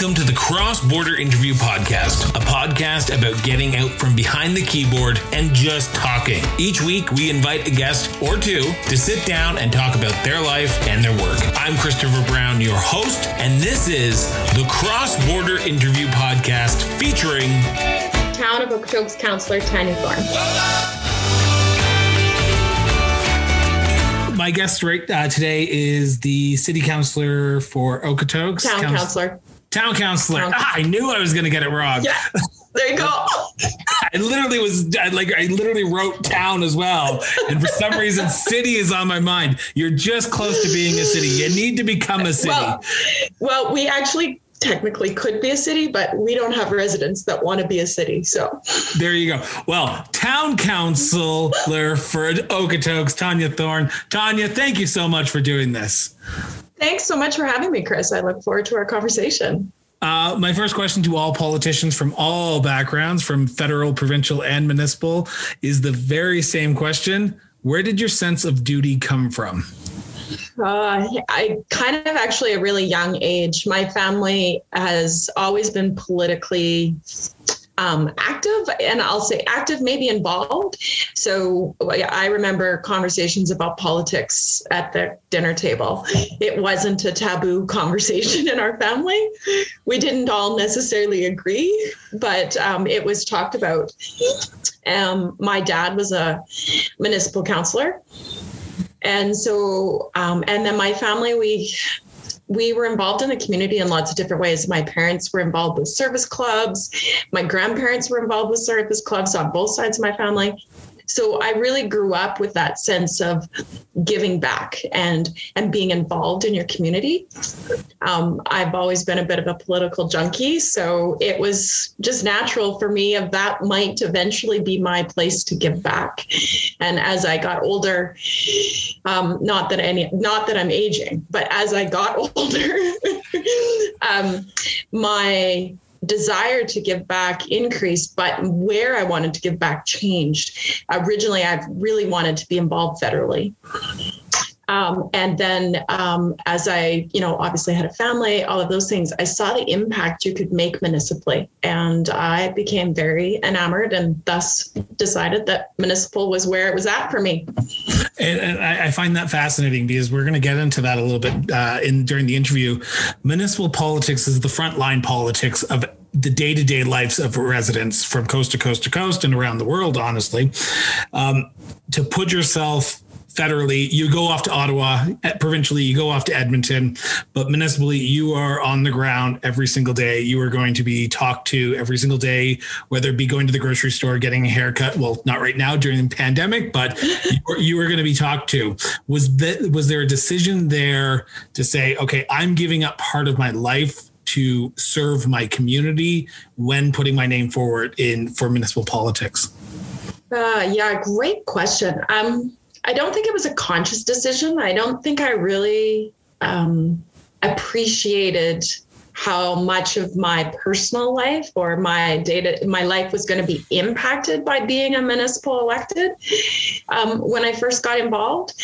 Welcome to the Cross Border Interview Podcast, a podcast about getting out from behind the keyboard and just talking. Each week, we invite a guest or two to sit down and talk about their life and their work. I'm Christopher Brown, your host, and this is the Cross Border Interview Podcast featuring Town of Okotoks Councillor Tanya Thorne. my guest right uh, today is the city councilor for Okotoks. Town Council- councilor. Town councilor. Town- ah, I knew I was going to get it wrong. Yeah. There you go. I literally was I, like I literally wrote town as well, and for some reason, city is on my mind. You're just close to being a city. You need to become a city. Well, well we actually technically could be a city, but we don't have residents that want to be a city. So there you go. Well, town councilor for Okotoks, Tanya Thorne. Tanya, thank you so much for doing this. Thanks so much for having me, Chris. I look forward to our conversation. Uh, my first question to all politicians from all backgrounds, from federal, provincial, and municipal, is the very same question. Where did your sense of duty come from? Uh, I kind of actually a really young age. My family has always been politically um, active, and I'll say active, maybe involved. So I remember conversations about politics at the dinner table. It wasn't a taboo conversation in our family. We didn't all necessarily agree, but um, it was talked about. Um, my dad was a municipal councilor and so um, and then my family we we were involved in the community in lots of different ways. My parents were involved with service clubs. My grandparents were involved with service clubs on both sides of my family so I really grew up with that sense of giving back and and being involved in your community. Um, I've always been a bit of a political junkie, so it was just natural for me of that might eventually be my place to give back. And as I got older, um, not that any, not that I'm aging, but as I got older, um, my desire to give back increased, but where I wanted to give back changed. Originally, I really wanted to be involved federally. Um, and then um, as I, you know, obviously had a family, all of those things, I saw the impact you could make municipally. And I became very enamored and thus decided that municipal was where it was at for me. And, and I, find that fascinating because we're going to get into that a little bit uh, in during the interview. Municipal politics is the frontline politics of the day to day lives of residents from coast to coast to coast and around the world, honestly. Um, to put yourself federally, you go off to Ottawa, provincially, you go off to Edmonton, but municipally, you are on the ground every single day. You are going to be talked to every single day, whether it be going to the grocery store, getting a haircut. Well, not right now during the pandemic, but you are going to be talked to. Was that was there a decision there to say, okay, I'm giving up part of my life to serve my community when putting my name forward in for municipal politics? Uh, yeah, great question. Um, I don't think it was a conscious decision. I don't think I really um, appreciated how much of my personal life or my data my life was going to be impacted by being a municipal elected um, when i first got involved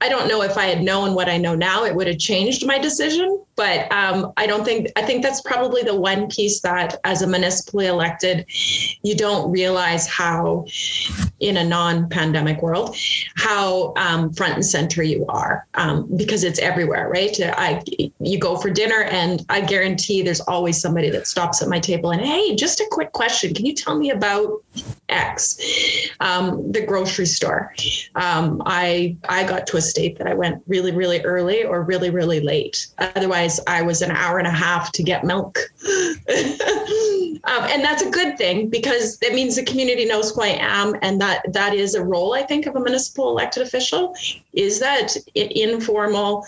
I don't know if I had known what I know now, it would have changed my decision. But um, I don't think, I think that's probably the one piece that as a municipally elected, you don't realize how, in a non pandemic world, how um, front and center you are um, because it's everywhere, right? I, you go for dinner and I guarantee there's always somebody that stops at my table and, hey, just a quick question. Can you tell me about X? Um, the grocery store. Um, I, I got to a state that I went really, really early or really, really late. Otherwise, I was an hour and a half to get milk. um, and that's a good thing because that means the community knows who I am. And that that is a role, I think, of a municipal elected official is that informal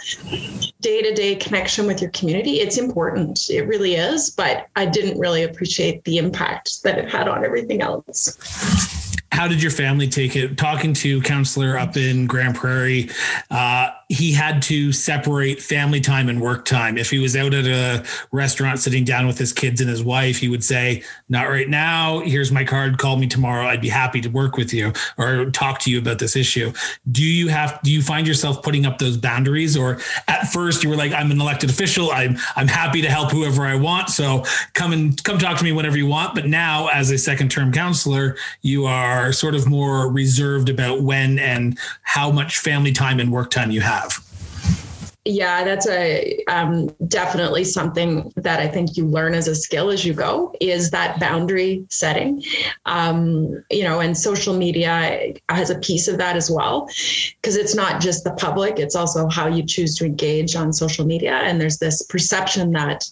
day-to-day connection with your community. It's important. It really is. But I didn't really appreciate the impact that it had on everything else how did your family take it? Talking to counselor up in Grande Prairie, uh, he had to separate family time and work time. If he was out at a restaurant sitting down with his kids and his wife, he would say, Not right now. Here's my card. Call me tomorrow. I'd be happy to work with you or talk to you about this issue. Do you have, do you find yourself putting up those boundaries? Or at first you were like, I'm an elected official. I'm, I'm happy to help whoever I want. So come and come talk to me whenever you want. But now, as a second term counselor, you are sort of more reserved about when and how much family time and work time you have have. Yeah, that's a um, definitely something that I think you learn as a skill as you go is that boundary setting. Um, you know, and social media has a piece of that as well, because it's not just the public; it's also how you choose to engage on social media. And there's this perception that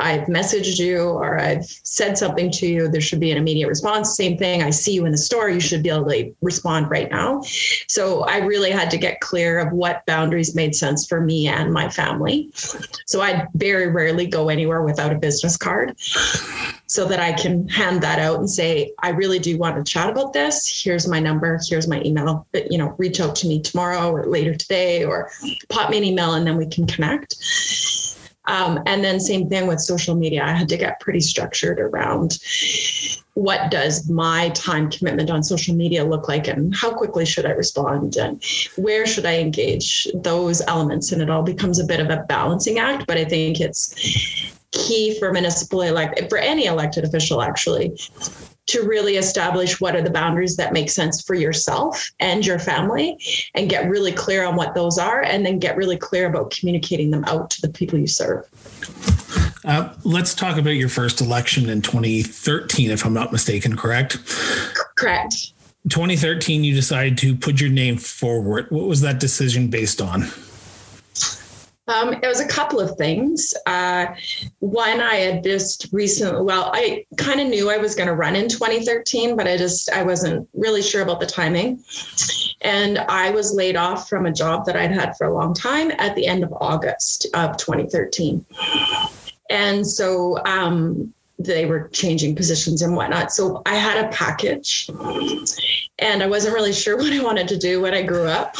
I've messaged you or I've said something to you, there should be an immediate response. Same thing. I see you in the store. You should be able to respond right now. So I really had to get clear of what boundaries made sense for me and my family. So I very rarely go anywhere without a business card so that I can hand that out and say, I really do want to chat about this. Here's my number. Here's my email. But, you know, reach out to me tomorrow or later today or pop me an email and then we can connect. Um, and then same thing with social media. I had to get pretty structured around what does my time commitment on social media look like and how quickly should I respond and where should I engage those elements. And it all becomes a bit of a balancing act, but I think it's key for municipal elect for any elected official actually to really establish what are the boundaries that make sense for yourself and your family and get really clear on what those are and then get really clear about communicating them out to the people you serve. Uh, let's talk about your first election in 2013, if I'm not mistaken, correct? Correct. 2013, you decided to put your name forward. What was that decision based on? Um, it was a couple of things. Uh, one, I had just recently, well, I kind of knew I was going to run in 2013, but I just, I wasn't really sure about the timing. And I was laid off from a job that I'd had for a long time at the end of August of 2013. And so, um, they were changing positions and whatnot. So I had a package and I wasn't really sure what I wanted to do when I grew up.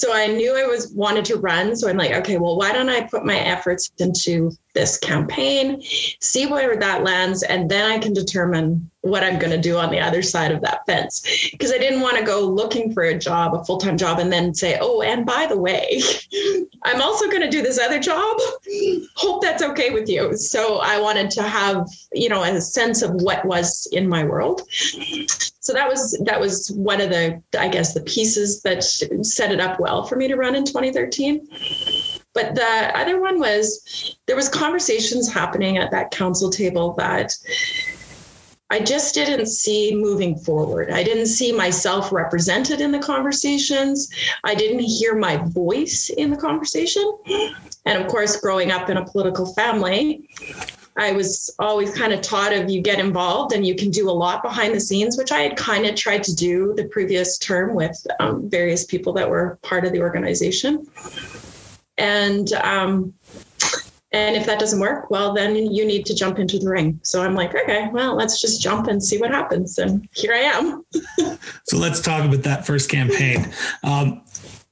So I knew I was wanted to run. So I'm like, okay, well, why don't I put my efforts into this campaign, see where that lands, and then I can determine what I'm going to do on the other side of that fence. Because I didn't want to go looking for a job, a full time job, and then say, oh, and by the way, I'm also going to do this other job. Hope that's okay with you. So I wanted to have, you know, a sense of what was in my world. So that was that was one of the, I guess, the pieces that set it up well for me to run in 2013. But the other one was there was conversations happening at that council table that I just didn't see moving forward. I didn't see myself represented in the conversations. I didn't hear my voice in the conversation. And of course, growing up in a political family, I was always kind of taught of you get involved and you can do a lot behind the scenes, which I had kind of tried to do the previous term with um, various people that were part of the organization. And um, and if that doesn't work, well, then you need to jump into the ring. So I'm like, okay, well, let's just jump and see what happens. And here I am. so let's talk about that first campaign. Um,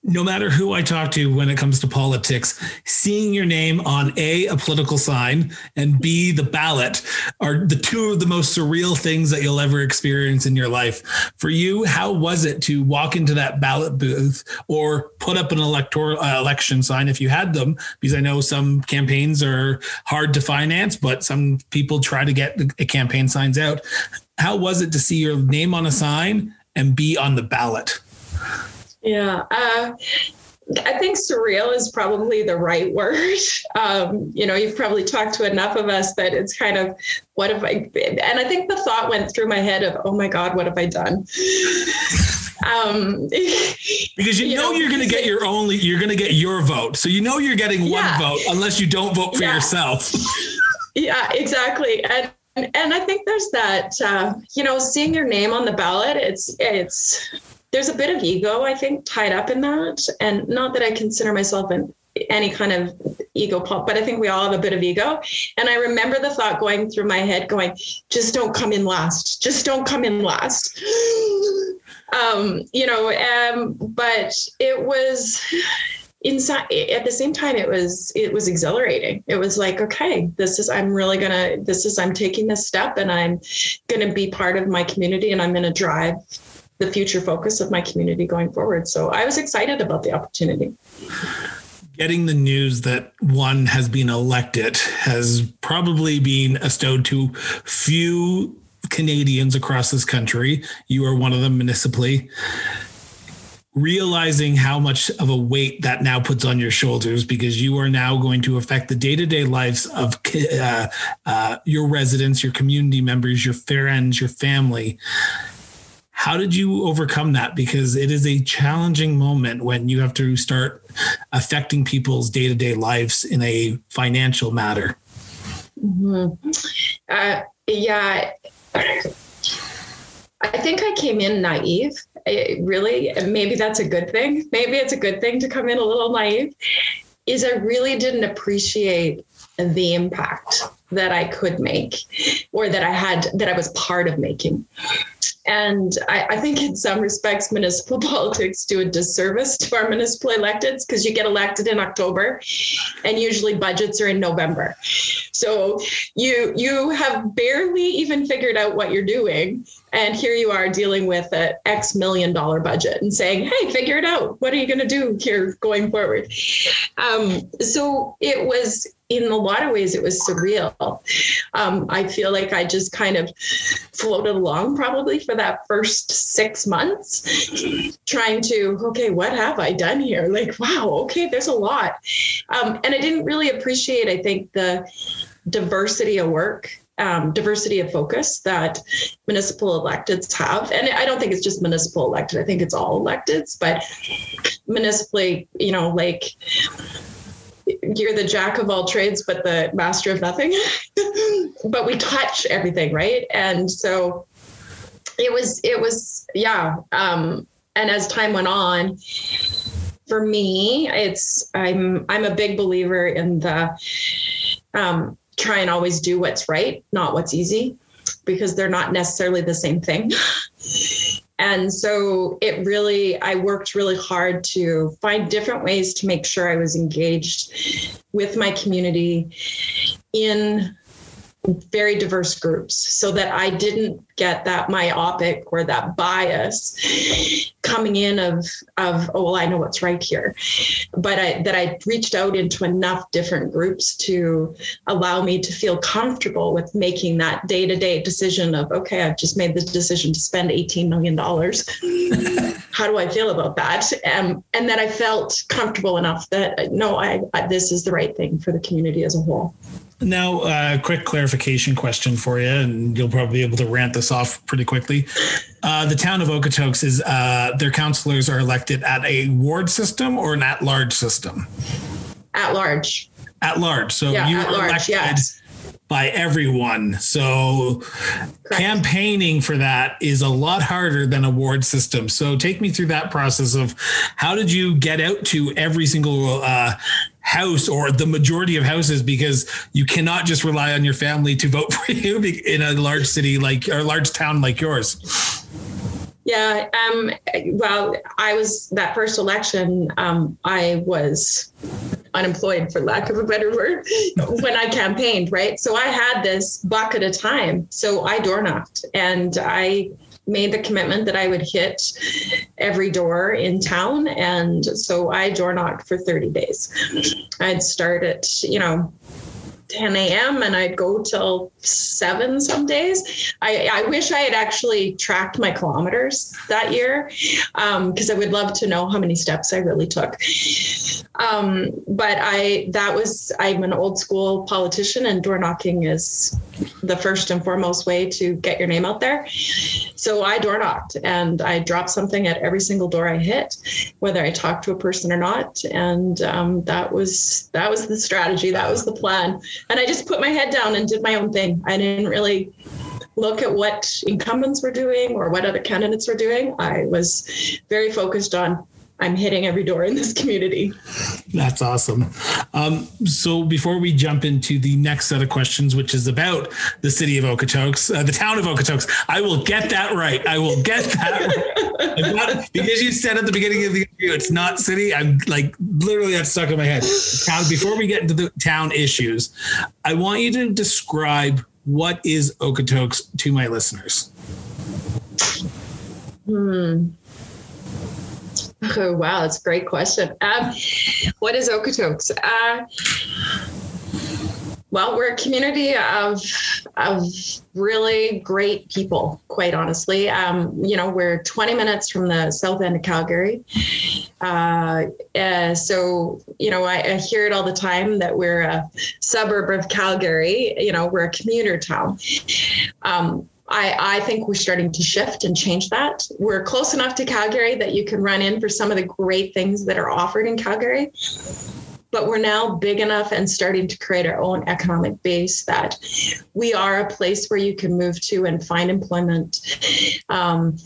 no matter who I talk to when it comes to politics, seeing your name on A, a political sign, and B, the ballot are the two of the most surreal things that you'll ever experience in your life. For you, how was it to walk into that ballot booth or put up an electoral uh, election sign if you had them? Because I know some campaigns are hard to finance, but some people try to get the campaign signs out. How was it to see your name on a sign and be on the ballot? Yeah. Uh, I think surreal is probably the right word. Um, you know, you've probably talked to enough of us that it's kind of, what have I, and I think the thought went through my head of, oh my God, what have I done? Um, because you, you know, know, you're going to get your only, you're going to get your vote. So you know you're getting one yeah. vote unless you don't vote for yeah. yourself. yeah, exactly. And, and I think there's that, uh, you know, seeing your name on the ballot, it's, it's, there's a bit of ego, I think, tied up in that. And not that I consider myself an any kind of ego pop, but I think we all have a bit of ego. And I remember the thought going through my head, going, just don't come in last. Just don't come in last. um, you know, um, but it was inside at the same time it was it was exhilarating it was like okay this is i'm really gonna this is i'm taking this step and i'm gonna be part of my community and i'm gonna drive the future focus of my community going forward so i was excited about the opportunity getting the news that one has been elected has probably been bestowed to few Canadians across this country. You are one of them municipally. Realizing how much of a weight that now puts on your shoulders because you are now going to affect the day to day lives of uh, uh, your residents, your community members, your friends, your family how did you overcome that? Because it is a challenging moment when you have to start affecting people's day to day lives in a financial matter. Mm-hmm. Uh, yeah. I think I came in naive. I, really, maybe that's a good thing. Maybe it's a good thing to come in a little naive. Is I really didn't appreciate the impact that I could make or that I had, that I was part of making. And I, I, think in some respects, municipal politics do a disservice to our municipal electeds because you get elected in October and usually budgets are in November. So you you have barely even figured out what you're doing. And here you are dealing with an X million dollar budget and saying, hey, figure it out. What are you going to do here going forward? Um, so it was in a lot of ways, it was surreal. Um, I feel like I just kind of floated along probably for that first six months, trying to, okay, what have I done here? Like, wow, okay, there's a lot. Um, and I didn't really appreciate, I think, the diversity of work um, diversity of focus that municipal electeds have. And I don't think it's just municipal elected, I think it's all electeds, but municipally, you know, like you're the jack of all trades, but the master of nothing. but we touch everything, right? And so it was, it was, yeah. Um, and as time went on, for me, it's I'm I'm a big believer in the um, try and always do what's right, not what's easy, because they're not necessarily the same thing. And so it really, I worked really hard to find different ways to make sure I was engaged with my community in very diverse groups so that I didn't get that myopic or that bias coming in of of oh well I know what's right here. But I that I reached out into enough different groups to allow me to feel comfortable with making that day-to-day decision of okay I've just made the decision to spend 18 million dollars. How do I feel about that? Um, and that I felt comfortable enough that no I, I this is the right thing for the community as a whole now, a uh, quick clarification question for you, and you'll probably be able to rant this off pretty quickly. Uh, the town of Okotoks is uh, their councilors are elected at a ward system or an at-large system. At large. At large. So yeah, you are large, elected by everyone. So Correct. campaigning for that is a lot harder than a ward system. So take me through that process of how did you get out to every single uh, house or the majority of houses because you cannot just rely on your family to vote for you in a large city like or a large town like yours. Yeah. Um, well, I was that first election. Um, I was unemployed, for lack of a better word, when I campaigned. Right. So I had this buck at a time. So I door knocked and I made the commitment that I would hit every door in town. And so I door knocked for 30 days. I'd start at, you know, 10 a.m. and I'd go till seven some days. I, I wish I had actually tracked my kilometers that year because um, I would love to know how many steps I really took. Um, but I that was I'm an old school politician and door knocking is the first and foremost way to get your name out there. So I door knocked and I dropped something at every single door I hit, whether I talked to a person or not. And um, that was that was the strategy. That was the plan. And I just put my head down and did my own thing. I didn't really look at what incumbents were doing or what other candidates were doing. I was very focused on I'm hitting every door in this community. That's awesome. Um, so before we jump into the next set of questions, which is about the city of Okotoks, uh, the town of Okotoks, I will get that right. I will get that right. Not, because you said at the beginning of the interview, it's not city. I'm like literally that's stuck in my head. Town. Before we get into the town issues, I want you to describe what is Okotoks to my listeners. Hmm. Oh, wow, that's a great question. Um, what is Okotoks? Uh, well, we're a community of of really great people. Quite honestly, um, you know, we're 20 minutes from the south end of Calgary. Uh, uh, so, you know, I, I, hear it all the time that we're a suburb of Calgary. You know, we're a commuter town. Um, I, I think we're starting to shift and change that. We're close enough to Calgary that you can run in for some of the great things that are offered in Calgary. But we're now big enough and starting to create our own economic base that we are a place where you can move to and find employment, um,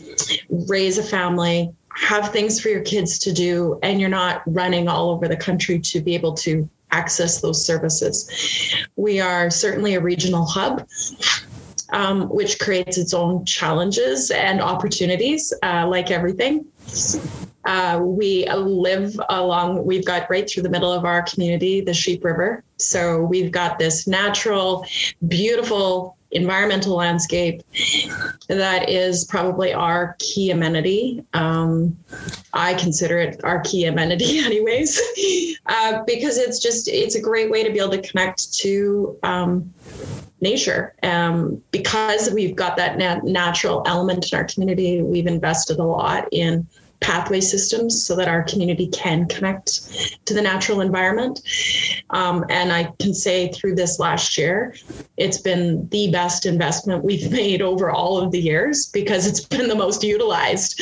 raise a family, have things for your kids to do, and you're not running all over the country to be able to access those services. We are certainly a regional hub um, which creates its own challenges and opportunities, uh, like everything. Uh, we live along, we've got right through the middle of our community, the Sheep River. So we've got this natural, beautiful environmental landscape that is probably our key amenity. Um, I consider it our key amenity, anyways, uh, because it's just, it's a great way to be able to connect to. Um, nature. Um, because we've got that nat- natural element in our community, we've invested a lot in pathway systems so that our community can connect to the natural environment. Um, and I can say through this last year, it's been the best investment we've made over all of the years because it's been the most utilized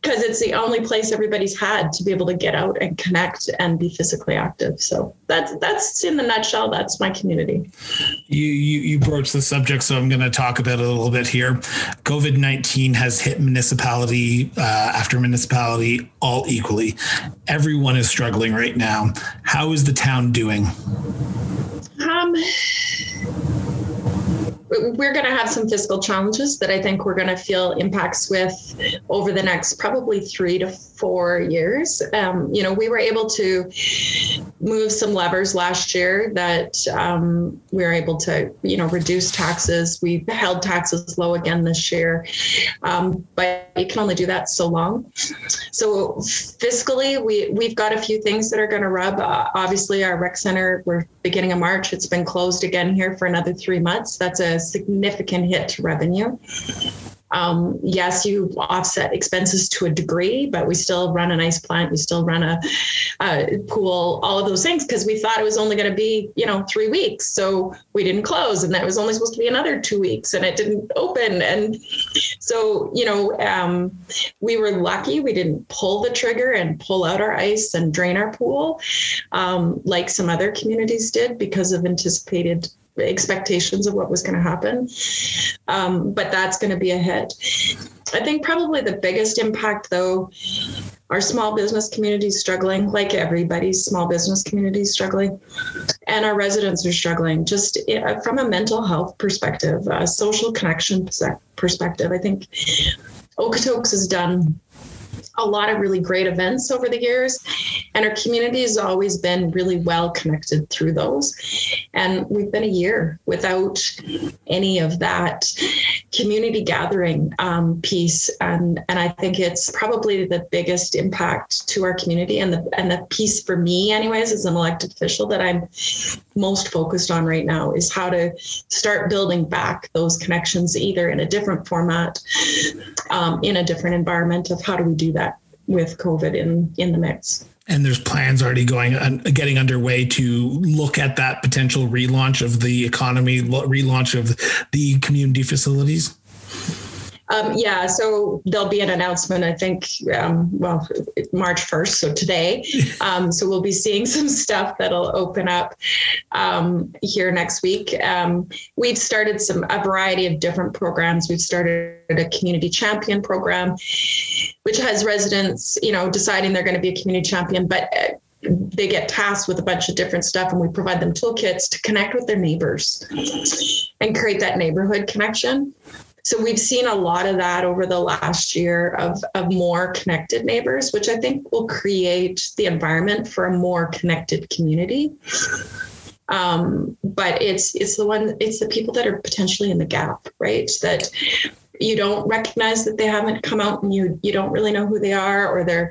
because it's the only place everybody's had to be able to get out and connect and be physically active. So that's that's in the nutshell. That's my community. You you, you broached the subject, so I'm going to talk about it a little bit here. COVID nineteen has hit municipality uh, after municipality all equally. Everyone is struggling right now. How is the town doing? Um we're going to have some fiscal challenges that I think we're going to feel impacts with over the next probably three to four years. Um, you know, we were able to move some levers last year that um, we were able to, you know, reduce taxes. We held taxes low again this year, um, but you can only do that so long. So fiscally, we we've got a few things that are going to rub. Uh, obviously, our rec center, we're beginning of March. It's been closed again here for another three months. That's a significant hit to revenue. Um, yes, you offset expenses to a degree, but we still run an ice plant, we still run a, a pool, all of those things because we thought it was only going to be, you know, three weeks. So we didn't close, and that was only supposed to be another two weeks, and it didn't open. And so, you know, um, we were lucky we didn't pull the trigger and pull out our ice and drain our pool um, like some other communities did because of anticipated expectations of what was going to happen. Um, but that's going to be a hit. I think probably the biggest impact, though, our small business community is struggling, like everybody's small business community is struggling, and our residents are struggling. Just uh, from a mental health perspective, a social connection perspective, I think Okotoks has done a lot of really great events over the years, and our community has always been really well connected through those. And we've been a year without any of that community gathering um, piece, and and I think it's probably the biggest impact to our community, and the and the piece for me, anyways, as an elected official that I'm most focused on right now is how to start building back those connections, either in a different format, um, in a different environment of how do we do that with COVID in in the mix. And there's plans already going getting underway to look at that potential relaunch of the economy, relaunch of the community facilities. Um, yeah, so there'll be an announcement, I think, um, well, March 1st, so today. Um, so we'll be seeing some stuff that'll open up um, here next week. Um, we've started some a variety of different programs. We've started a community champion program. which has residents, you know, deciding they're going to be a community champion, but uh, they get tasked with a bunch of different stuff and we provide them toolkits to connect with their neighbors and create that neighborhood connection so we've seen a lot of that over the last year of, of more connected neighbors which i think will create the environment for a more connected community um, but it's it's the one it's the people that are potentially in the gap right that you don't recognize that they haven't come out and you you don't really know who they are or they're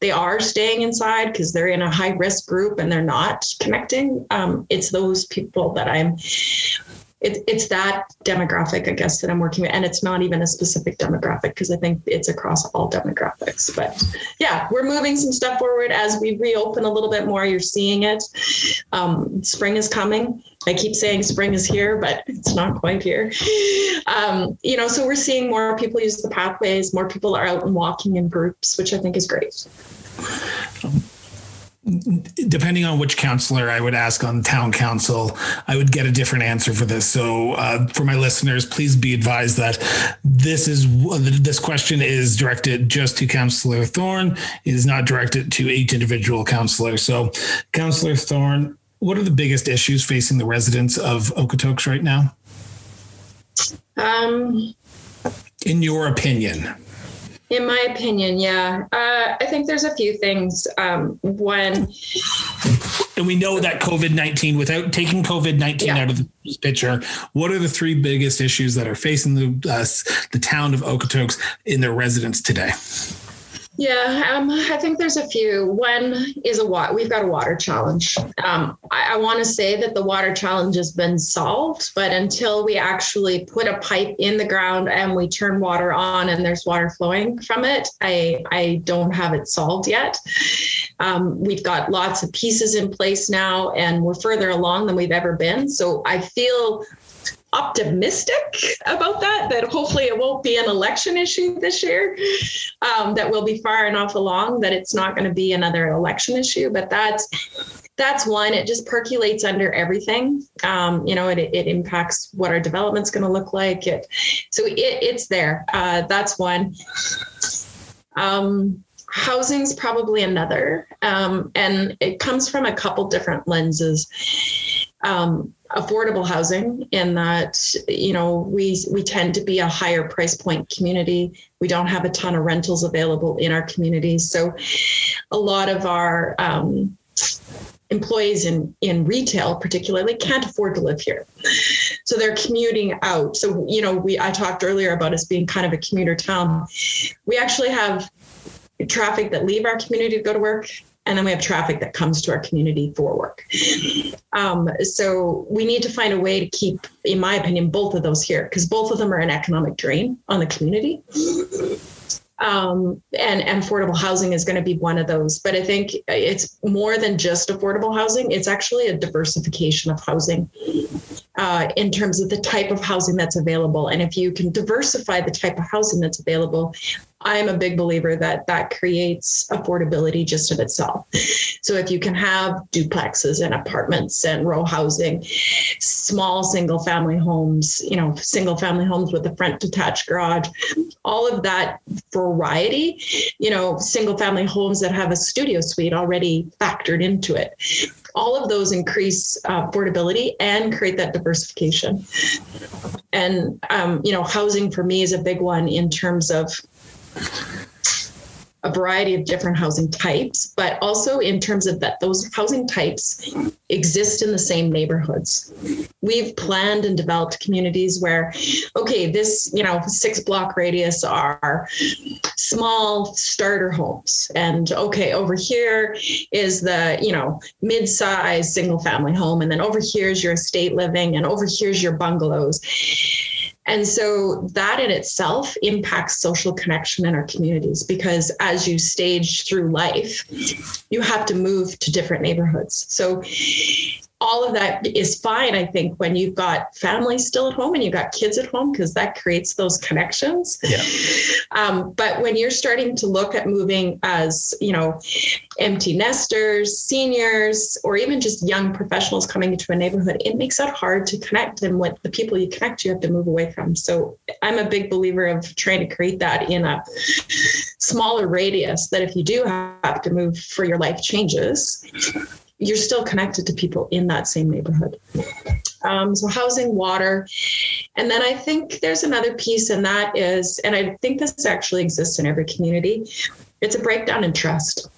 they are staying inside because they're in a high risk group and they're not connecting. Um, it's those people that I'm. It, it's that demographic, I guess, that I'm working with, and it's not even a specific demographic because I think it's across all demographics. But yeah, we're moving some stuff forward as we reopen a little bit more. You're seeing it. Um, spring is coming. I keep saying spring is here, but it's not quite here. Um, you know, so we're seeing more people use the pathways. More people are out and walking in groups, which I think is great depending on which counselor I would ask on town council, I would get a different answer for this. So, uh, for my listeners, please be advised that this is this question is directed just to Councillor Thorne. It is not directed to each individual counselor. So, Councillor Thorne, what are the biggest issues facing the residents of Okotoks right now? Um, in your opinion. In my opinion, yeah. Uh, I think there's a few things. Um, one, and we know that COVID 19, without taking COVID 19 yeah. out of the picture, what are the three biggest issues that are facing the, uh, the town of Okotoks in their residents today? Yeah, um, I think there's a few. One is a water. We've got a water challenge. Um, I, I want to say that the water challenge has been solved, but until we actually put a pipe in the ground and we turn water on and there's water flowing from it, I I don't have it solved yet. Um, we've got lots of pieces in place now, and we're further along than we've ever been. So I feel optimistic about that that hopefully it won't be an election issue this year um, that we'll be far enough along that it's not going to be another election issue. But that's that's one it just percolates under everything. Um, you know it, it impacts what our development's going to look like. It so it, it's there. Uh, that's one. Um, housing's probably another. Um, and it comes from a couple different lenses. Um, affordable housing in that you know we we tend to be a higher price point community. We don't have a ton of rentals available in our communities so a lot of our um, employees in in retail particularly can't afford to live here. So they're commuting out. So you know we i talked earlier about us being kind of a commuter town. We actually have traffic that leave our community to go to work and then we have traffic that comes to our community for work. Um, so we need to find a way to keep, in my opinion, both of those here because both of them are an economic drain on the community. Um, and, and affordable housing is going to be one of those. But I think it's more than just affordable housing. It's actually a diversification of housing uh, in terms of the type of housing that's available. And if you can diversify the type of housing that's available, I'm a big believer that that creates affordability just of itself. So if you can have duplexes and apartments and row housing, small single family homes, you know, single family homes with a front detached garage, all of that variety, you know, single family homes that have a studio suite already factored into it. All of those increase uh, affordability and create that diversification. And, um, you know, housing for me is a big one in terms of a variety of different housing types, but also in terms of that those housing types exist in the same neighborhoods. We've planned and developed communities where, okay, this, you know, six block radius are small starter homes. And okay, over here is the, you know, mid-sized single family home. And then over here is your estate living, and over here's your bungalows and so that in itself impacts social connection in our communities because as you stage through life, you have to move to different neighborhoods. So all of that is fine, I think, when you've got families still at home and you've got kids at home, because that creates those connections. Yeah. Um, but when you're starting to look at moving as, you know, empty nesters, seniors, or even just young professionals coming into a neighborhood, it makes it hard to connect. And with the people you connect, you have to move away from. So I'm a big believer of trying to create that in a smaller radius that if you do have to move for your life changes, you're still connected to people in that same neighborhood. Um, so housing, water, and then I think there's another piece, and that is, and I think this actually exists in every community. It's a breakdown in trust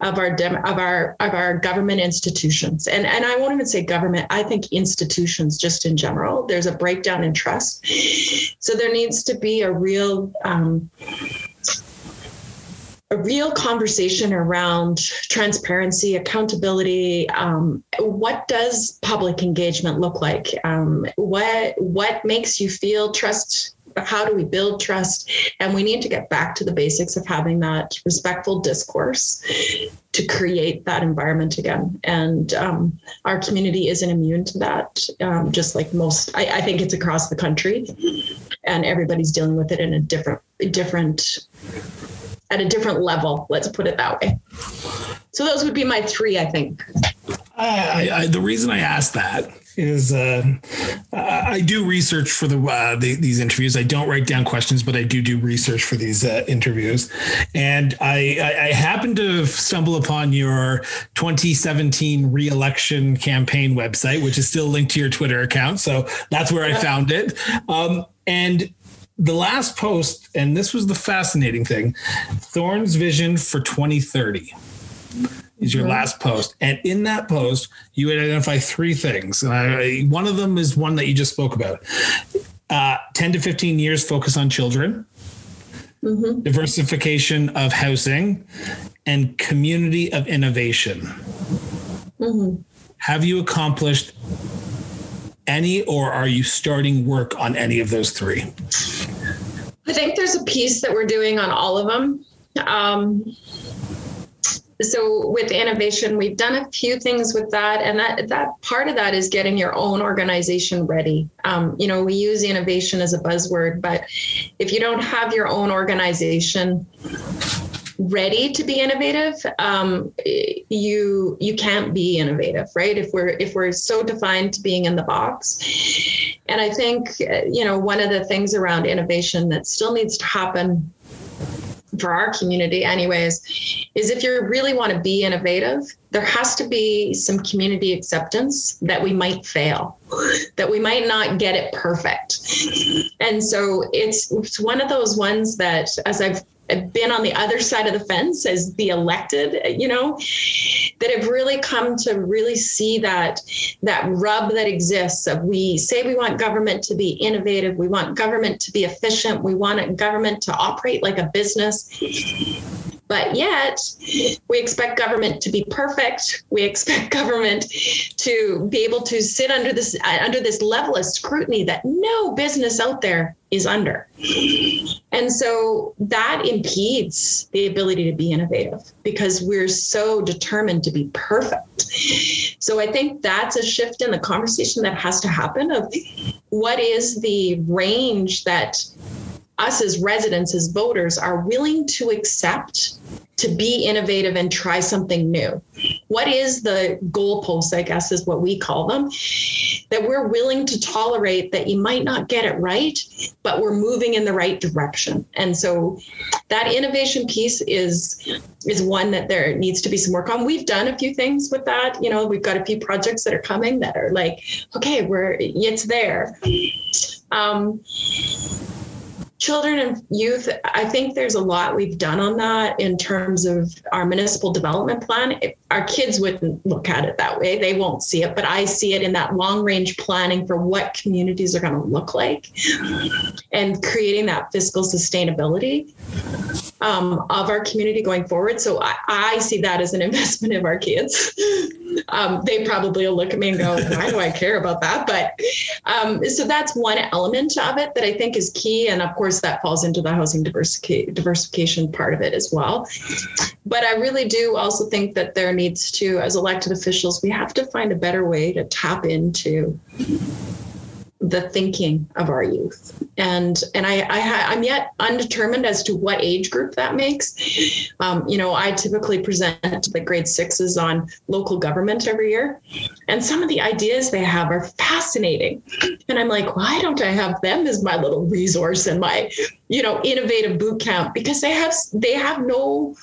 of our dem- of our of our government institutions and and I won't even say government I think institutions just in general there's a breakdown in trust so there needs to be a real um, a real conversation around transparency, accountability. Um, what does public engagement look like? Um, what what makes you feel trust? How do we build trust? And we need to get back to the basics of having that respectful discourse to create that environment again. And um, our community isn't immune to that, um, just like most. I, I think it's across the country, and everybody's dealing with it in a different different at a different level. Let's put it that way. So those would be my three, I think. I, I, the reason I asked that is uh, I do research for the, uh, the, these interviews. I don't write down questions, but I do do research for these uh, interviews. And I, I, I happen to stumble upon your 2017 reelection campaign website, which is still linked to your Twitter account. So that's where I found it. Um, and the last post, and this was the fascinating thing Thorne's vision for 2030 is your mm-hmm. last post. And in that post, you identify three things. I, one of them is one that you just spoke about uh, 10 to 15 years focus on children, mm-hmm. diversification of housing, and community of innovation. Mm-hmm. Have you accomplished any, or are you starting work on any of those three? There's a piece that we're doing on all of them. Um, so with innovation, we've done a few things with that, and that that part of that is getting your own organization ready. Um, you know, we use innovation as a buzzword, but if you don't have your own organization ready to be innovative, um, you you can't be innovative, right? If we're if we're so defined to being in the box, and I think you know one of the things around innovation that still needs to happen for our community anyways is if you really want to be innovative there has to be some community acceptance that we might fail that we might not get it perfect and so it's, it's one of those ones that as i've been on the other side of the fence as the elected, you know, that have really come to really see that that rub that exists of we say we want government to be innovative, we want government to be efficient, we want government to operate like a business. But yet, we expect government to be perfect. We expect government to be able to sit under this uh, under this level of scrutiny that no business out there is under. And so that impedes the ability to be innovative because we're so determined to be perfect. So I think that's a shift in the conversation that has to happen of what is the range that us as residents, as voters, are willing to accept to be innovative and try something new? What is the goalpost, I guess, is what we call them, that we're willing to tolerate that you might not get it right, but we're moving in the right direction. And so that innovation piece is is one that there needs to be some work on. We've done a few things with that. You know, we've got a few projects that are coming that are like, okay, we're it's there. Um, children and youth, I think there's a lot we've done on that in terms of our municipal development plan. Our kids wouldn't look at it that way. They won't see it, but I see it in that long range planning for what communities are going to look like and creating that fiscal sustainability um, of our community going forward. So I, I, see that as an investment of our kids. Um, they probably will look at me and go, why do I care about that? But um, so that's one element of it that I think is key. And of course, that falls into the housing diversification, diversification part of it as well. But I really do also think that there needs to, as elected officials, we have to find a better way to tap into the thinking of our youth. And and i, I am yet undetermined as to what age group that makes. Um, you know i typically present the grade sixes on local government every year. And some of the ideas they have are fascinating. And i'm like why don't i have them as my little resource and my you know innovative boot camp? Because they have they have no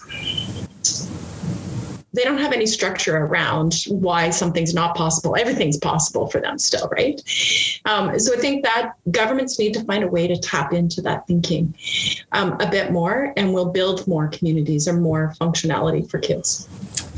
they don't have any structure around why something's not possible. Everything's possible for them still, right? Um, so I think that governments need to find a way to tap into that thinking um, a bit more, and we'll build more communities or more functionality for kids.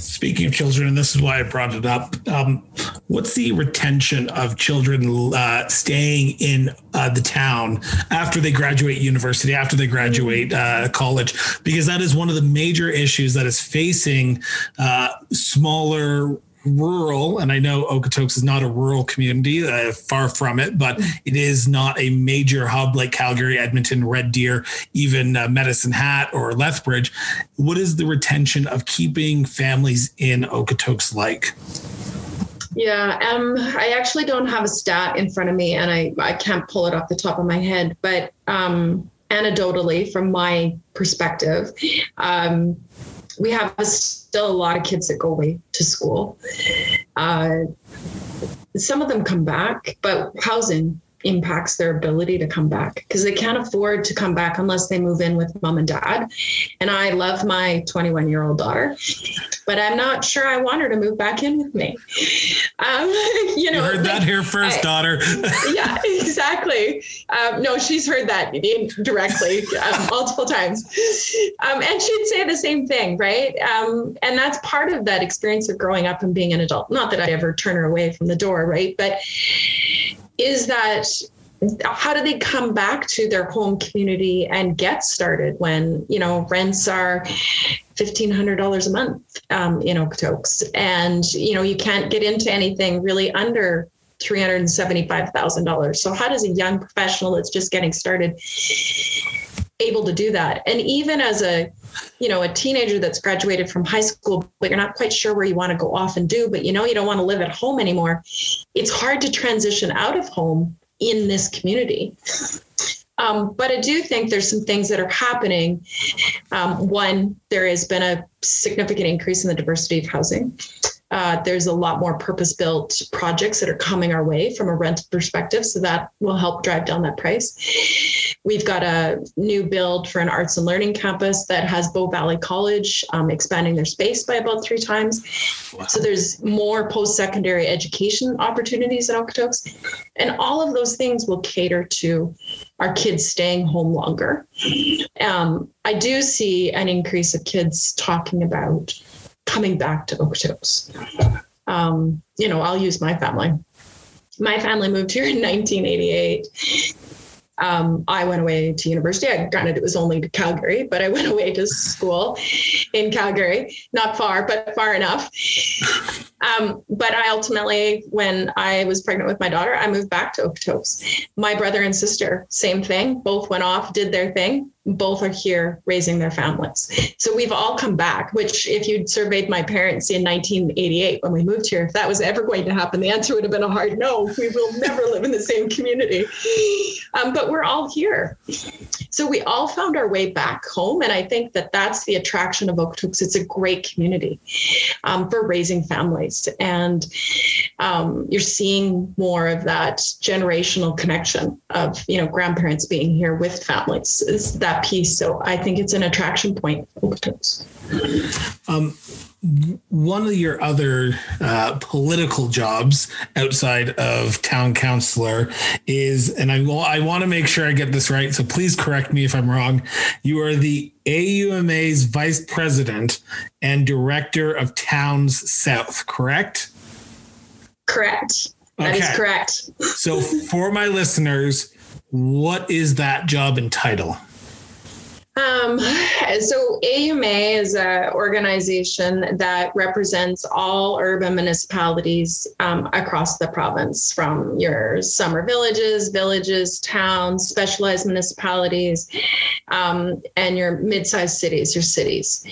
Speaking of children, and this is why I brought it up, um, what's the retention of children uh, staying in uh, the town after they graduate university, after they graduate uh, college? Because that is one of the major issues that is facing uh, smaller rural, and I know Okotoks is not a rural community, uh, far from it, but it is not a major hub like Calgary, Edmonton, Red Deer, even uh, Medicine Hat or Lethbridge. What is the retention of keeping families in Okotoks like? Yeah, um, I actually don't have a stat in front of me, and I, I can't pull it off the top of my head. But um, anecdotally, from my perspective, um, we have still a lot of kids that go away to school. Uh, some of them come back, but housing impacts their ability to come back because they can't afford to come back unless they move in with mom and dad. And I love my 21 year old daughter, but I'm not sure I want her to move back in with me. Um, you know, you heard that here first, I, daughter. yeah, exactly. Um, no, she's heard that directly um, multiple times. Um, and she'd say the same thing, right? Um, and that's part of that experience of growing up and being an adult. Not that I ever turn her away from the door, right? But is that how do they come back to their home community and get started when you know rents are $1500 a month um, in okotoks? And you know you can't get into anything really under $375000 so how does a young professional that's just getting started able to do that? And even as a you know a teenager that's graduated from high school but you're not quite sure where you want to go off and do but you know you don't want to live at home anymore it's hard to transition out of home in this community um, but I do think there's some things that are happening. Um, one, there has been a significant increase in the diversity of housing. Uh, there's a lot more purpose built projects that are coming our way from a rent perspective. So that will help drive down that price. We've got a new build for an arts and learning campus that has Bow Valley College um, expanding their space by about three times. Wow. So there's more post secondary education opportunities in Okotoks. And all of those things will cater to our kids staying home longer. Um, I do see an increase of kids talking about coming back to Okotoks. Um, you know, I'll use my family. My family moved here in 1988. Um, I went away to university. I, granted, it was only to Calgary, but I went away to school in Calgary, not far, but far enough. Um, but I ultimately, when I was pregnant with my daughter, I moved back to Okotoks. My brother and sister, same thing, both went off, did their thing both are here raising their families. So we've all come back, which if you'd surveyed my parents in 1988 when we moved here, if that was ever going to happen, the answer would have been a hard no. We will never live in the same community. Um, but we're all here. So we all found our way back home. And I think that that's the attraction of Okotoks. It's a great community um, for raising families. And um, you're seeing more of that generational connection of, you know, grandparents being here with families. Is that that piece. So I think it's an attraction point for Um, one of your other uh, political jobs outside of town councilor is, and I, will, I want to make sure I get this right, so please correct me if I'm wrong. You are the AUMA's vice president and director of Towns South, correct? Correct. That okay. is correct. so, for my listeners, what is that job and title? Um, so AUMA is an organization that represents all urban municipalities um, across the province, from your summer villages, villages, towns, specialized municipalities, um, and your mid-sized cities, your cities.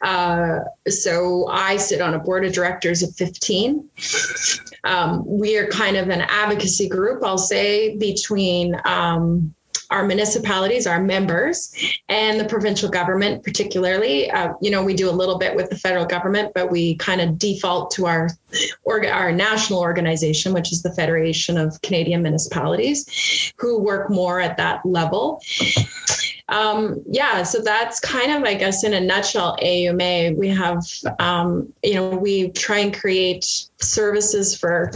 Uh, so I sit on a board of directors of 15. Um, we are kind of an advocacy group, I'll say, between um, our municipalities, our members, and the provincial government, particularly. Uh, you know, we do a little bit with the federal government, but we kind of default to our org- our national organization, which is the Federation of Canadian Municipalities, who work more at that level. Um, yeah, so that's kind of, I guess, in a nutshell, AUMA. We have, um, you know, we try and create services for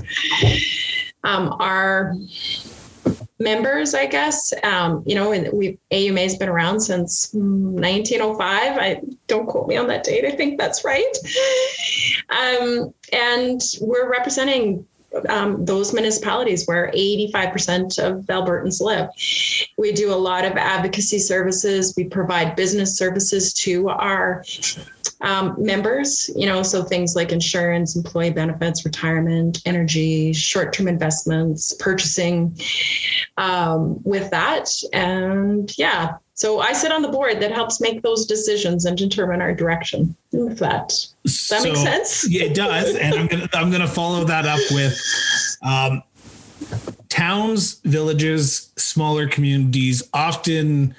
um, our members, I guess. Um, you know, and we AUMA has been around since 1905. I don't quote me on that date. I think that's right. Um, and we're representing um, those municipalities where 85% of Albertans live. We do a lot of advocacy services. We provide business services to our um, members, you know, so things like insurance, employee benefits, retirement, energy, short term investments, purchasing um, with that. And yeah, so I sit on the board that helps make those decisions and determine our direction. If that does that so, make sense? yeah, it does. And I'm gonna I'm gonna follow that up with um, towns, villages, smaller communities often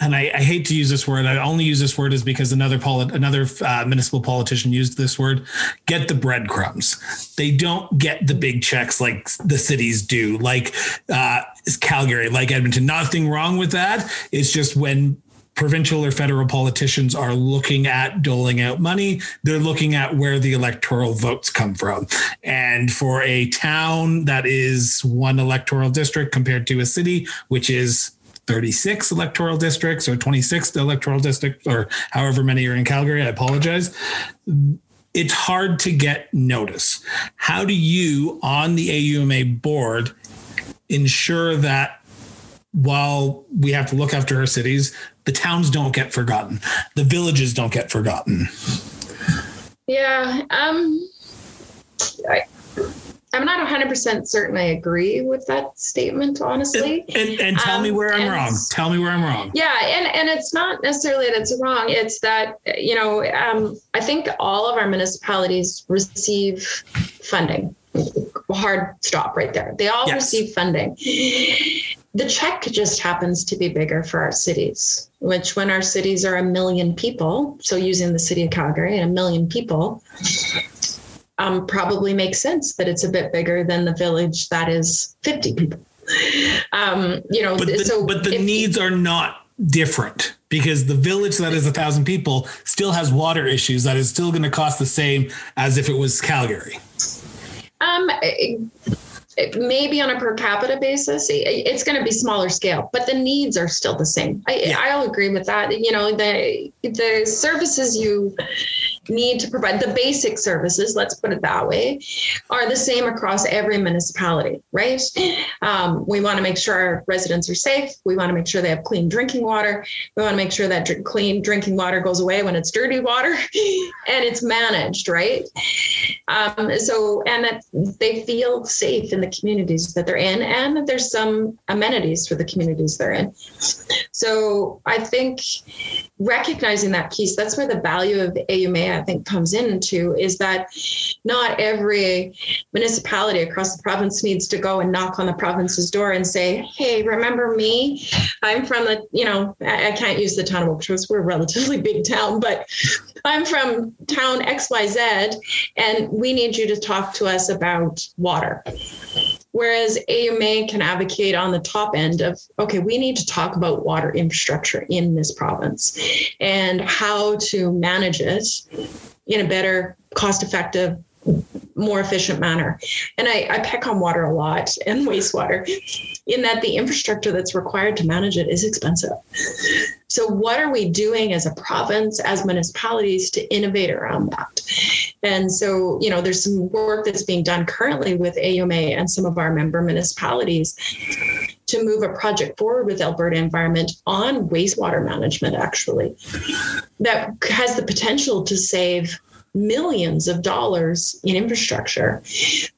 and I, I, hate to use this word. I only use this word is because another poli- another uh, municipal politician used this word. Get the breadcrumbs. They don't get the big checks like the cities do, like uh, Calgary, like Edmonton. Nothing wrong with that. It's just when provincial or federal politicians are looking at doling out money, they're looking at where the electoral votes come from. And for a town that is one electoral district compared to a city, which is 36 electoral districts or 26 electoral districts or however many are in Calgary. I apologize. It's hard to get notice. How do you, on the AUMA board, ensure that while we have to look after our cities, the towns don't get forgotten, the villages don't get forgotten? Yeah. Um, I, I'm not 100% certain I agree with that statement, honestly. And, and, and tell um, me where I'm wrong. Tell me where I'm wrong. Yeah. And, and it's not necessarily that it's wrong. It's that, you know, um, I think all of our municipalities receive funding. Hard stop right there. They all yes. receive funding. The check just happens to be bigger for our cities, which when our cities are a million people, so using the city of Calgary and a million people, um, probably makes sense that it's a bit bigger than the village that is 50 people. Um, you know, but the, so but the if, needs are not different because the village that is a thousand people still has water issues that is still going to cost the same as if it was Calgary. Um, maybe on a per capita basis, it's going to be smaller scale, but the needs are still the same. I, yeah. I'll agree with that. You know, the the services you need to provide the basic services, let's put it that way, are the same across every municipality, right? Um, we want to make sure our residents are safe. We want to make sure they have clean drinking water. We want to make sure that clean drinking water goes away when it's dirty water and it's managed, right? Um, so, and that they feel safe in the communities that they're in, and that there's some amenities for the communities they're in. So, I think recognizing that piece, that's where the value of AUMA, I think, comes into is that not every municipality across the province needs to go and knock on the province's door and say, hey, remember me? I'm from the, you know, I, can't use the town of Oak we're a relatively big town, but I'm from town XYZ, and we need you to talk to us about water. Whereas AMA can advocate on the top end of, okay, we need to talk about water infrastructure in this province and how to manage it in a better, cost effective, more efficient manner. And I, I peck on water a lot and wastewater in that the infrastructure that's required to manage it is expensive. So, what are we doing as a province, as municipalities to innovate around that? And so, you know, there's some work that's being done currently with AUMA and some of our member municipalities to move a project forward with Alberta Environment on wastewater management, actually, that has the potential to save millions of dollars in infrastructure.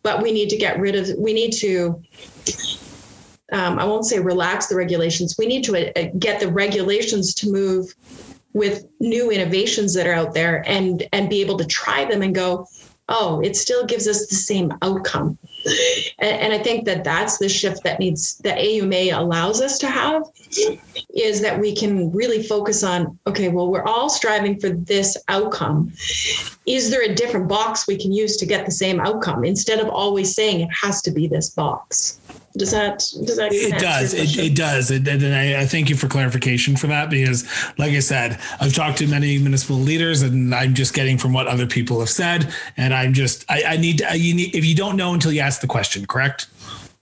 But we need to get rid of, we need to um, I won't say relax the regulations. We need to uh, get the regulations to move with new innovations that are out there and and be able to try them and go oh it still gives us the same outcome and, and, i think that that's the shift that needs that auma allows us to have is that we can really focus on okay well we're all striving for this outcome. Is there a different box we can use to get the same outcome? Instead of always saying it has to be this box does that does that it does. It, it, does. And, and I, I, thank you for clarification for that because like i said i've talked to many municipal leaders and i'm just getting from what other people have said. And i'm just i, I need to, you need if you don't know until you ask the question correct?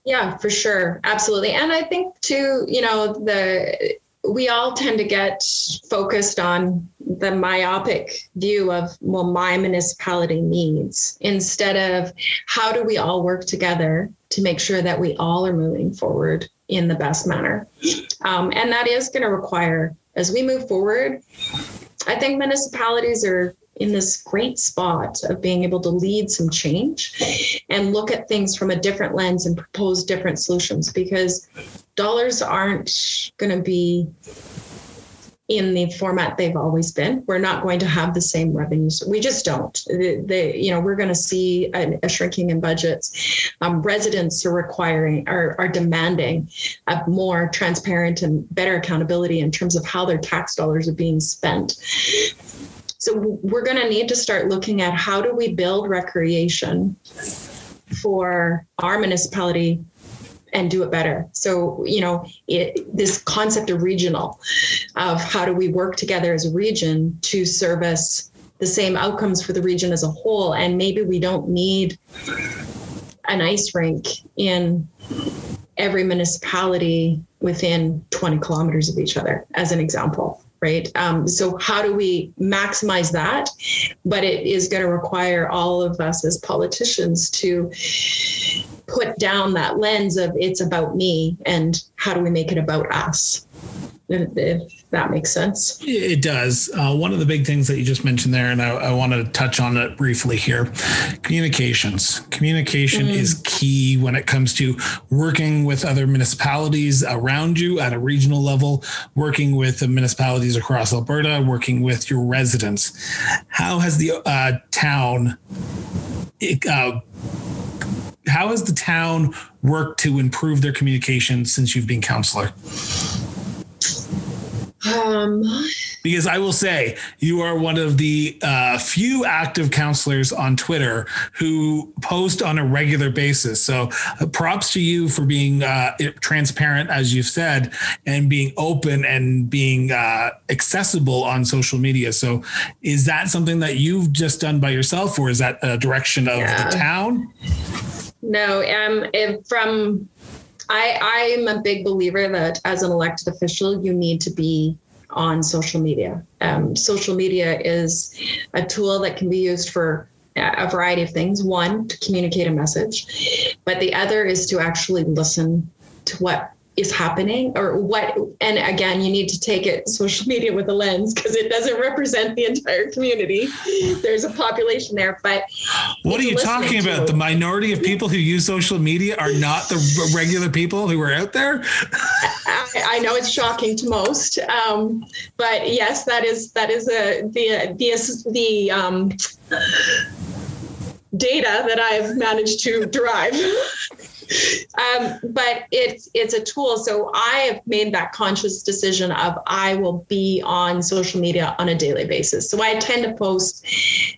Yeah for sure. Absolutely. And i think too you know the we all tend to get focused on the myopic view of well my municipality needs instead of how do we all work together to make sure that we all are moving forward in the best manner. Um, and that is going to require as we move forward i think municipalities are in this great spot of being able to lead some change and look at things from a different lens and propose different solutions because dollars aren't going to be in the format they've always been. We're not going to have the same revenues. We just don't. You know, we're going to see a, a shrinking in budgets. Um, residents are requiring, are, are demanding a more transparent and better accountability in terms of how their tax dollars are being spent. So we're going to need to start looking at how do we build recreation for our municipality and do it better. So, you know, it, this concept of regional, of how do we work together as a region to service the same outcomes for the region as a whole. And maybe we don't need an ice rink in every municipality within 20 kilometers of each other, as an example. Right. Um, so, how do we maximize that? But it is going to require all of us as politicians to put down that lens of it's about me and how do we make it about us? If that makes sense. It does. Uh, one of the big things that you just mentioned there and i, I want to touch on it briefly here communications. Communication mm. is key when it comes to working with other municipalities around you at a regional level working with the municipalities across alberta working with your residents. How has the uh, town uh, how has the town worked to improve their communication since you've been councilor? Um, because I will say you are one of the uh, few active councilors on Twitter who post on a regular basis. So uh, props to you for being uh, transparent, as you've said, and being open and being uh, accessible on social media. So is that something that you've just done by yourself, or is that a direction of yeah. the town? No, um, from I I'm a big believer that as an elected official, you need to be on social media. Um, social media is a tool that can be used for a variety of things. One, to communicate a message, but the other is to actually listen to what is happening or what and again you need to take it social media with a lens because it doesn't represent the entire community. There's a population there but what are you talking about? the minority of people who use social media are not the regular people who are out there? I, I know it's shocking to most um, but yes that is that is a the the the um, data that I've managed to derive um, but it's it's a tool. So I have made that conscious decision of I will be on social media on a daily basis. So I tend to post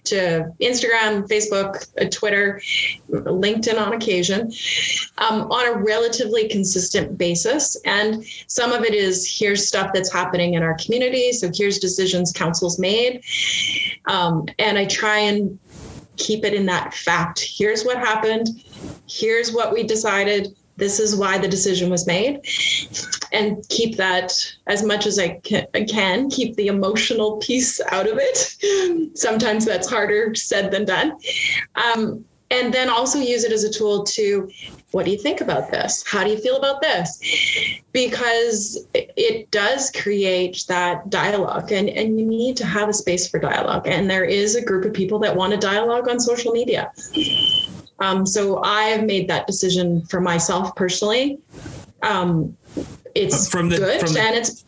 to Instagram, Facebook, uh, Twitter, LinkedIn on occasion, um, on a relatively consistent basis. And some of it is here's stuff that's happening in our community. So here's decisions councils made, um, and I try and keep it in that fact. Here's what happened. Here's what we decided. This is why the decision was made. And keep that as much as I can, keep the emotional piece out of it. Sometimes that's harder said than done. Um, and then also use it as a tool to what do you think about this? How do you feel about this? Because it does create that dialogue and, and you need to have a space for dialogue. And there is a group of people that want a dialogue on social media. Um, so i have made that decision for myself personally. Um, it's from the, good from the, and it's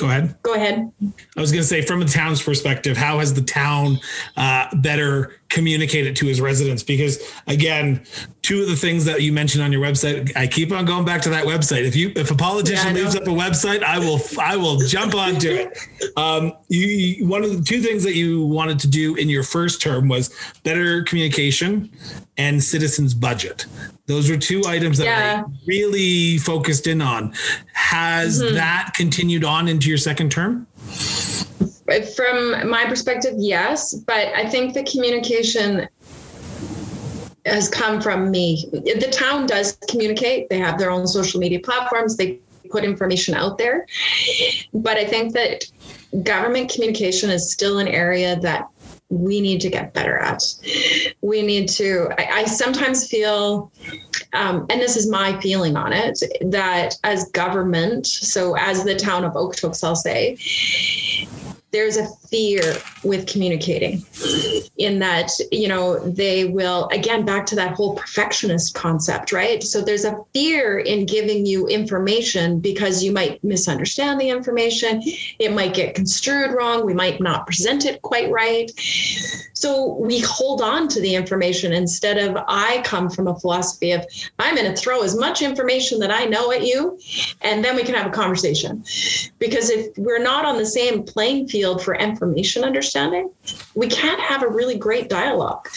Go ahead. Go ahead. I was going to say, from a town's perspective, how has the town uh, better communicated to his residents? Because again, two of the things that you mentioned on your website, I keep on going back to that website. If you if a politician yeah, leaves up a website, I will I will jump onto it. Um, you, you, one of the two things that you wanted to do in your first term was better communication and citizens budget. Those were two items that yeah. I really focused in on. Has mm-hmm. that continued on into your second term? From my perspective, yes. But I think the communication has come from me. The town does communicate, they have their own social media platforms, they put information out there. But I think that government communication is still an area that we need to get better at. We need to, I, I sometimes feel, um, and this is my feeling on it, that as government, so as the town of Okotoks, I'll say, there's a fear with communicating in that you know they will again back to that whole perfectionist concept right? So there's a fear in giving you information because you might misunderstand the information. It might get construed wrong. We might not present it quite right. So we hold on to the information instead of i come from a philosophy of i'm going to throw as much information that i know at you and then we can have a conversation. Because if we're not on the same playing field for information understanding, we can't have a really great dialogue.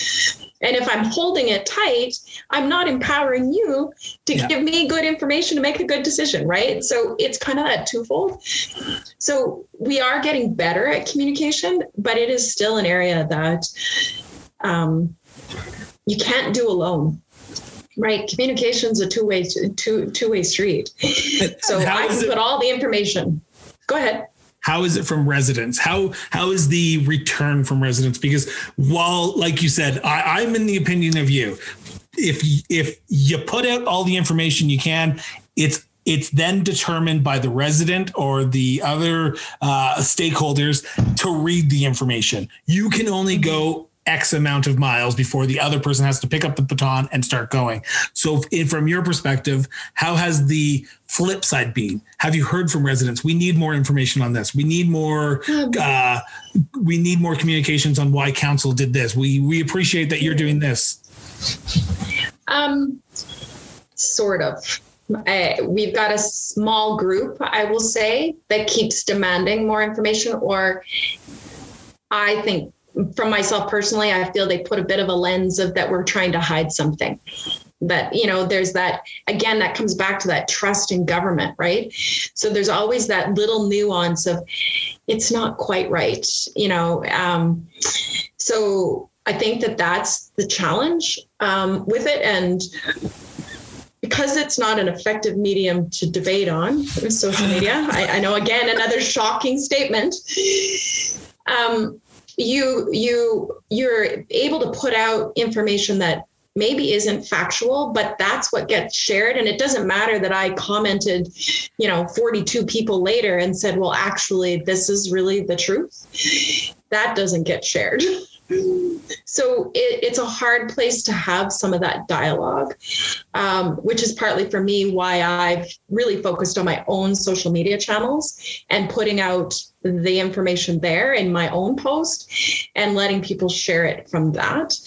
And if I'm holding it tight, I'm not empowering you to yeah. give me good information to make a good decision, right? So it's kind of that twofold. So we are getting better at communication, but it is still an area that um, you can't do alone. Right, communication's a two-way two two-way street. So I can put all the information. Go ahead how is it from residents? How how is the return from residents? Because while like you said I, i'm in the opinion of you. If if you put out all the information you can it's it's then determined by the resident or the other uh, stakeholders to read the information. You can only go X amount of miles before the other person has to pick up the baton and start going. So, if, from your perspective, how has the flip side been? Have you heard from residents? We need more information on this. We need more. Uh, we need more communications on why council did this. We we appreciate that you're doing this. Um, sort of. Uh, we've got a small group, I will say, that keeps demanding more information, or I think from myself personally, I feel they put a bit of a lens of that we're trying to hide something. That, you know, there's that, again, that comes back to that trust in government, right? So there's always that little nuance of it's not quite right, you know. Um, so I think that that's the challenge um, with it. And because it's not an effective medium to debate on social media, I, I know, again, another shocking statement. Um, you you you're able to put out information that maybe isn't factual but that's what gets shared. And it doesn't matter that i commented you know 42 people later and said well actually this is really the truth. That doesn't get shared. So it, it's a hard place to have some of that dialogue, um, which is partly for me why I've really focused on my own social media channels and putting out the information there in my own post and letting people share it from that.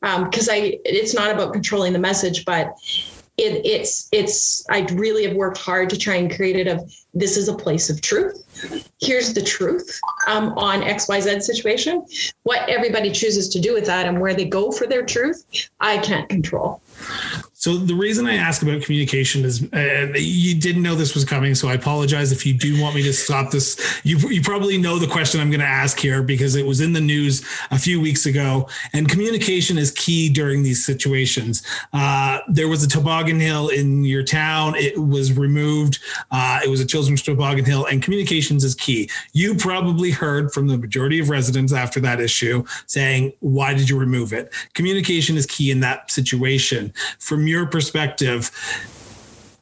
Because um, I, it's not about controlling the message, but it, it's it's I really have worked hard to try and create it of this is a place of truth. Here's the truth um, on XYZ situation. What everybody chooses to do with that and where they go for their truth, I can't control. So the reason I ask about communication is, uh, you didn't know this was coming, so I apologize if you do want me to stop this. You, you probably know the question I'm going to ask here because it was in the news a few weeks ago, and communication is key during these situations. Uh, there was a toboggan hill in your town; it was removed. Uh, it was a children's toboggan hill, and communications is key. You probably heard from the majority of residents after that issue saying, "Why did you remove it?" Communication is key in that situation. From your perspective,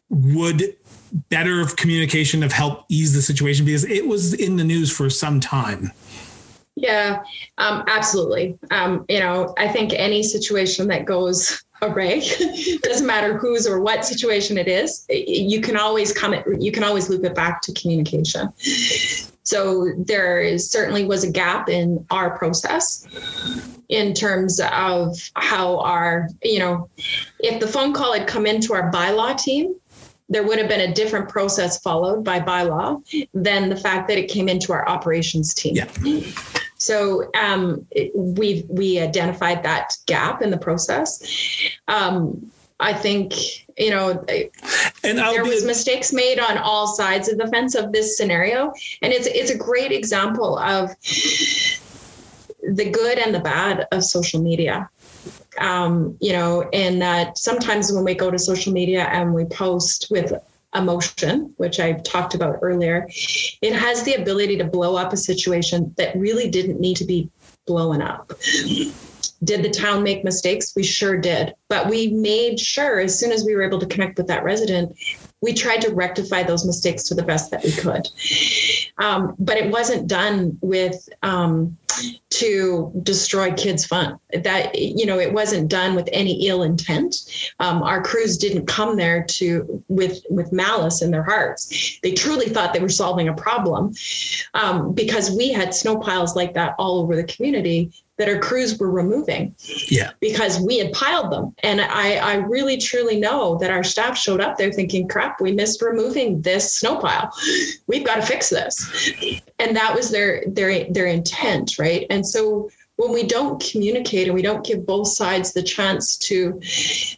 would better communication have helped ease the situation because it was in the news for some time? Yeah, um, absolutely. Um, you know, I think any situation that goes array. Doesn't matter whose or what situation it is. You can always come you can always loop it back to communication. So there is, certainly was a gap in our process in terms of how our, you know, if the phone call had come into our bylaw team, there would have been a different process followed by bylaw than the fact that it came into our operations team. Yeah. So um, we we identified that gap in the process. Um, I think you know and I'll there was mistakes made on all sides of the fence of this scenario, and it's it's a great example of the good and the bad of social media. Um, you know, and that sometimes when we go to social media and we post with emotion, which I talked about earlier, it has the ability to blow up a situation that really didn't need to be blown up. Did the town make mistakes? We sure did. But we made sure as soon as we were able to connect with that resident, we tried to rectify those mistakes to the best that we could. Um, but it wasn't done with um, to destroy kids' fun. That you know, it wasn't done with any ill intent. Um, our crews didn't come there to with with malice in their hearts. They truly thought they were solving a problem um, because we had snow piles like that all over the community that our crews were removing. Yeah. Because we had piled them. And I, I really truly know that our staff showed up there thinking, crap, we missed removing this snow pile. We've got to fix this. And that was their their their intent, right? And so when we don't communicate and we don't give both sides the chance to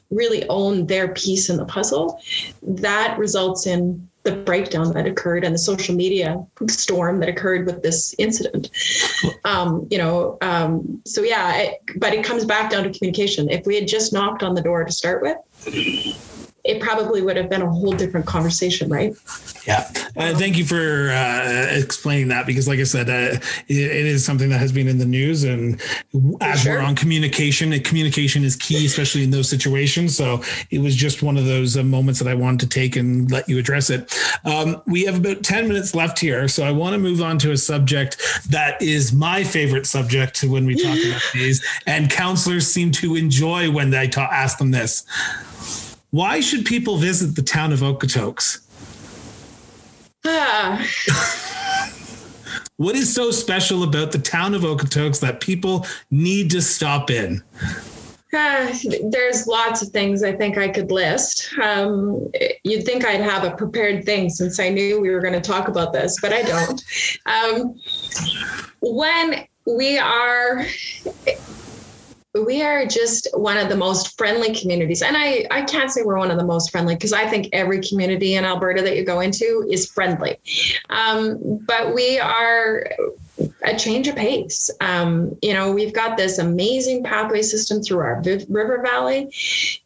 really own their piece in the puzzle, that results in the breakdown that occurred and the social media storm that occurred with this incident. Um, you know, um, so yeah, it, but it comes back down to communication. If we had just knocked on the door to start with, it probably would have been a whole different conversation, right? Yeah. Uh, thank you for uh, explaining that because, like I said, uh, it, it is something that has been in the news. And as sure. we're on communication, communication is key, especially in those situations. So it was just one of those uh, moments that I wanted to take and let you address it. Um, we have about 10 minutes left here. So I want to move on to a subject that is my favorite subject when we talk about these. And councilors seem to enjoy when I ta- ask them this. Why should people visit the town of Okotoks? Ah. what is so special about the town of Okotoks that people need to stop in? Uh, there's lots of things I think I could list. Um, you'd think I'd have a prepared thing since I knew we were going to talk about this, but I don't. Um, when we are we are just one of the most friendly communities. And I, I can't say we're one of the most friendly because I think every community in Alberta that you go into is friendly. Um, but we are a change of pace. Um, you know, we've got this amazing pathway system through our river valley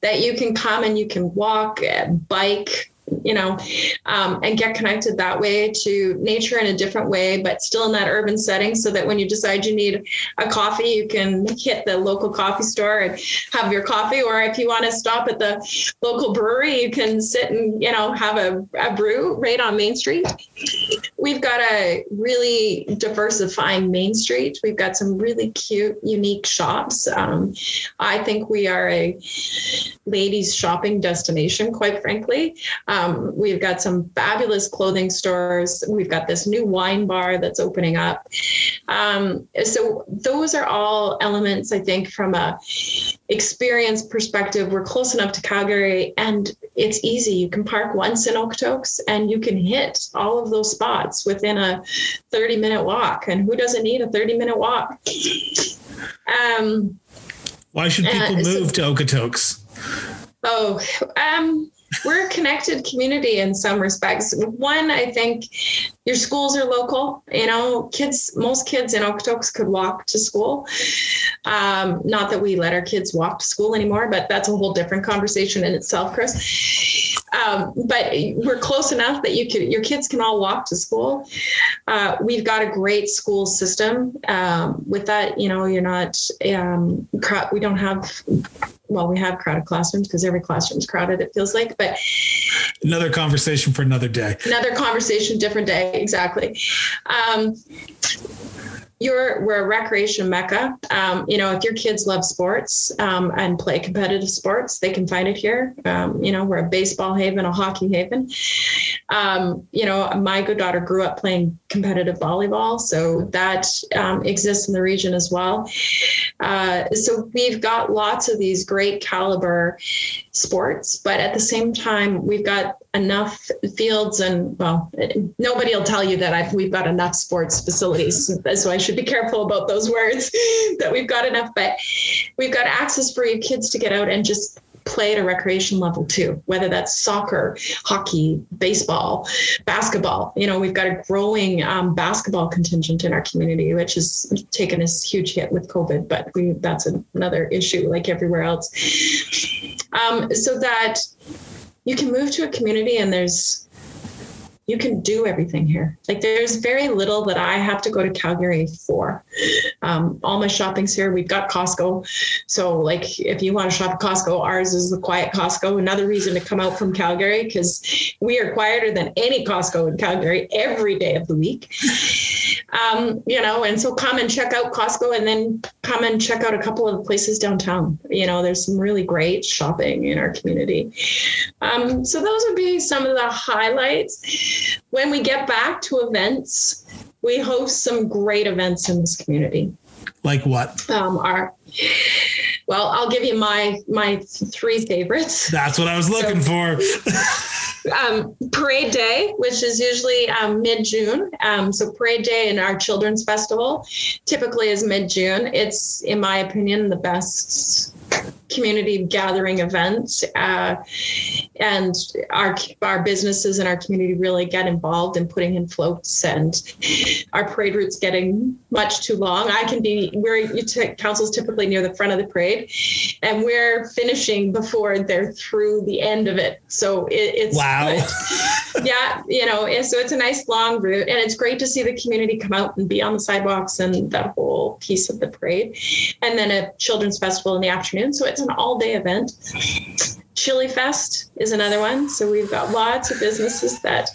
that you can come and you can walk, bike, you know, um, and get connected that way to nature in a different way, but still in that urban setting so that when you decide you need a coffee, you can hit the local coffee store and have your coffee. Or if you want to stop at the local brewery, you can sit and, you know, have a, a brew right on Main Street. We've got a really diversifying Main Street. We've got some really cute, unique shops. Um, I think we are a ladies shopping destination, quite frankly. Um, we've got some fabulous clothing stores. We've got this new wine bar that's opening up. Um, so those are all elements, I think, from a experience perspective. We're close enough to Calgary, and it's easy. You can park once in Okotoks, and you can hit all of those spots within a 30 minute walk. And who doesn't need a 30 minute walk? Um, Why should people uh, move so, to Okotoks? Oh, um, we're a connected community in some respects. One, I think your schools are local. You know, kids, most kids in Okotoks could walk to school. Um, not that we let our kids walk to school anymore, but that's a whole different conversation in itself, Chris. Um, but we're close enough that you can, your kids can all walk to school. Uh, we've got a great school system. Um, with that, you know, you're not, um, we don't have well, we have crowded classrooms because every classroom is crowded, it feels like, but another conversation for another day. Another conversation, different day. Exactly. You're we're a recreation mecca. Um, you know, if your kids love sports um, and play competitive sports, they can find it here. Um, you know, we're a baseball haven, a hockey haven. Um, you know, my good daughter grew up playing competitive volleyball, so that um, exists in the region as well. Uh, so we've got lots of these great caliber sports, but at the same time, we've got enough fields and well, nobody will tell you that I've, we've got enough sports facilities. So I should be careful about those words that we've got enough, but we've got access for your kids to get out and just play at a recreation level too, whether that's soccer, hockey, baseball, basketball. You know, we've got a growing um, basketball contingent in our community, which has taken a huge hit with COVID, but we, that's another issue like everywhere else. Um, so that you can move to a community and there's you can do everything here. Like there's very little that I have to go to Calgary for. Um, all my shopping's here. We've got Costco. So like if you want to shop at Costco, ours is the quiet Costco. Another reason to come out from Calgary because we are quieter than any Costco in Calgary every day of the week. Um, you know, and so come and check out Costco and then come and check out a couple of the places downtown. You know, there's some really great shopping in our community. Um, so those would be some of the highlights. When we get back to events, we host some great events in this community. Like what? Um, our well, I'll give you my my three favorites. That's what I was looking so, for. um, parade Day, which is usually um, mid June. Um, so Parade Day and our Children's Festival typically is mid June. It's, in my opinion, the best community gathering events uh, and our our businesses and our community really get involved in putting in floats and our parade route's getting much too long. I can be we're council's typically near the front of the parade and we're finishing before they're through the end of it. So it, it's wow. Yeah you know so it's a nice long route and it's great to see the community come out and be on the sidewalks and that whole piece of the parade. And then a children's festival in the afternoon so it's an all day event. Chili Fest is another one. So we've got lots of businesses that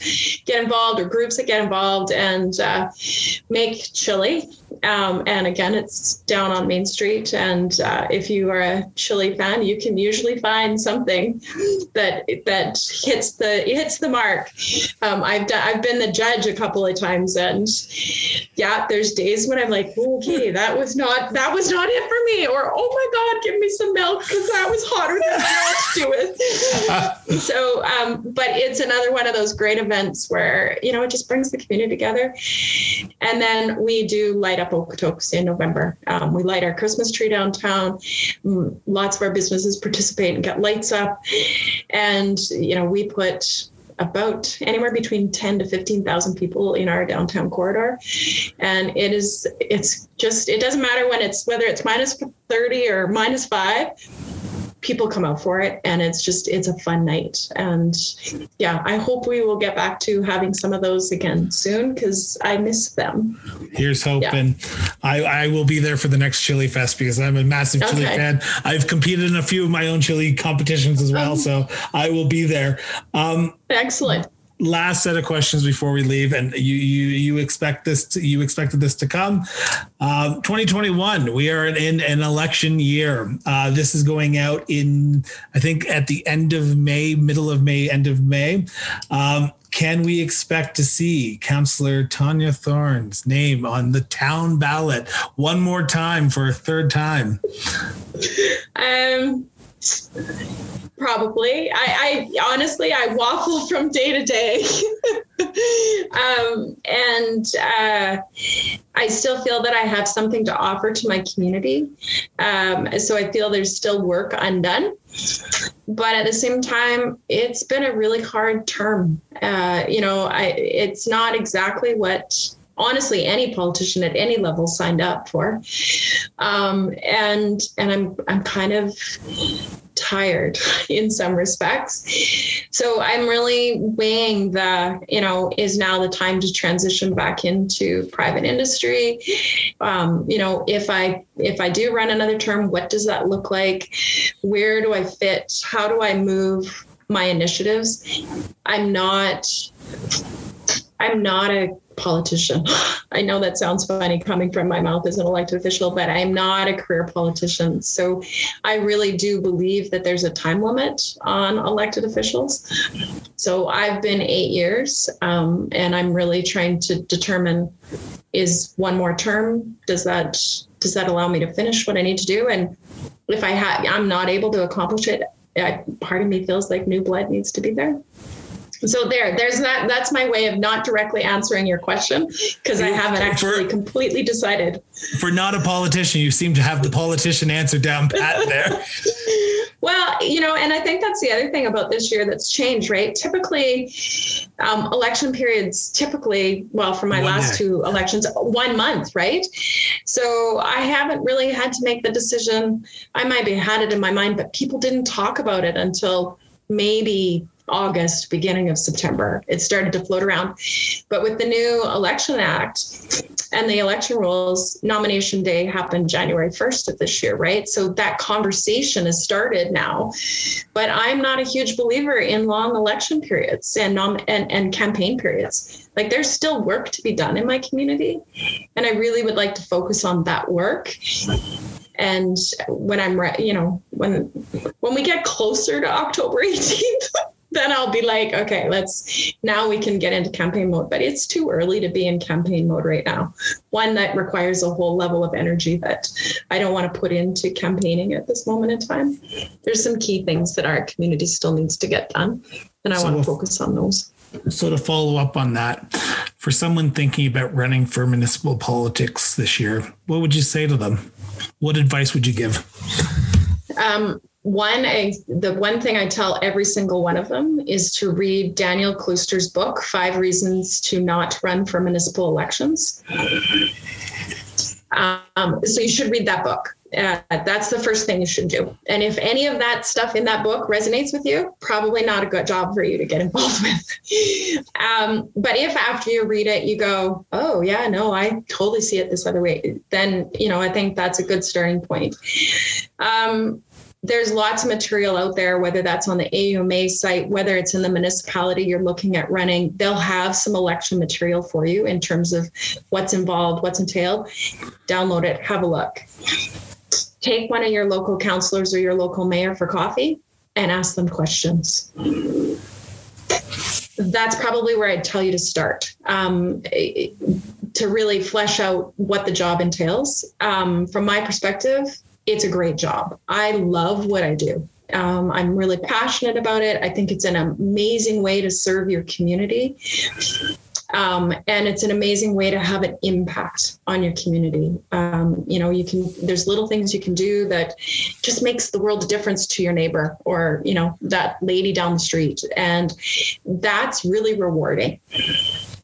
get involved or groups that get involved and uh, make chili. Um, and again, it's down on Main Street. And uh, if you are a chili fan, you can usually find something that that hits the hits the mark. Um, I've done, I've been the judge a couple of times, and yeah, there's days when I'm like, okay, that was not that was not it for me, or oh my God, give me some milk because that was hotter than I know what to do with. so, um, but it's another one of those great events where you know it just brings the community together. And then we do light up Okotoks in November. Um, we light our Christmas tree downtown. Mm, lots of our businesses participate and get lights up. And, you know, we put about anywhere between 10 to 15,000 people in our downtown corridor. And it is, it's just, it doesn't matter when it's, whether it's minus 30 or minus five people come out for it and it's just it's a fun night. And yeah i hope we will get back to having some of those again soon because i miss them. Here's hoping yeah. i i will be there for the next chili fest because i'm a massive okay. chili fan. I've competed in a few of my own chili competitions as well um, so i will be there. Um excellent last set of questions before we leave, and you you you expect this to, you expected this to come. Um, 2021, we are in an election year. Uh, this is going out in I think at the end of May, middle of May, end of May. Um, can we expect to see Councillor Tanya Thorne's name on the town ballot one more time for a third time? Um, Probably. I, I, honestly, I waffle from day to day. um, and uh, I still feel that I have something to offer to my community. Um, so I feel there's still work undone. But at the same time, it's been a really hard term. Uh, you know, I, it's not exactly what honestly any politician at any level signed up for um, and and i'm i'm kind of tired in some respects. So I'm really weighing the, you know, is now the time to transition back into private industry? Um, you know, if I if I do run another term, what does that look like? Where do I fit? How do I move my initiatives? I'm not I'm not a politician. I know that sounds funny coming from my mouth as an elected official, but I'm not a career politician. So I really do believe that there's a time limit on elected officials. So I've been eight years, um, and I'm really trying to determine is one more term does that does that allow me to finish what I need to do? And if I have, I'm not able to accomplish it. I, part of me feels like new blood needs to be there so there there's that that's my way of not directly answering your question because i haven't actually for, completely decided. For not a politician you seem to have the politician answer down pat there. Well you know and i think that's the other thing about this year that's changed right? Typically um, election periods typically well for my one last day. two elections one month right? So i haven't really had to make the decision. I might be had it in my mind but people didn't talk about it until maybe August, beginning of September. It started to float around. But with the new Election Act and the election rules, nomination day happened January 1st of this year, right? So that conversation has started now. But I'm not a huge believer in long election periods and, nom- and, and campaign periods. Like there's still work to be done in my community. And I really would like to focus on that work and when i'm re- you know when when we get closer to october 18th then I'll be like, okay, let's now we can get into campaign mode. But it's too early to be in campaign mode right now. One that requires a whole level of energy that I don't want to put into campaigning at this moment in time. There's some key things that our community still needs to get done, and I so want to focus on those. So to follow up on that, for someone thinking about running for municipal politics this year, what would you say to them? What advice would you give? Um, one I, the one thing i tell every single one of them is to read daniel Klooster's book five reasons to not run for municipal elections. Um, so you should read that book. Uh, that's the first thing you should do. And if any of that stuff in that book resonates with you probably not a good job for you to get involved with. Um, but if after you read it you go oh yeah no i totally see it this other way then you know i think that's a good starting point. Um, there's lots of material out there, whether that's on the AUMA site, whether it's in the municipality you're looking at running, they'll have some election material for you in terms of what's involved, what's entailed. Download it, have a look. Take one of your local councilors or your local mayor for coffee and ask them questions. That's probably where I'd tell you to start. Um, to really flesh out what the job entails. Um, from my perspective, it's a great job. I love what I do. Um, I'm really passionate about it. I think it's an amazing way to serve your community. Um, and it's an amazing way to have an impact on your community. Um, you know, you can, there's little things you can do that just makes the world a difference to your neighbor or, you know, that lady down the street. And that's really rewarding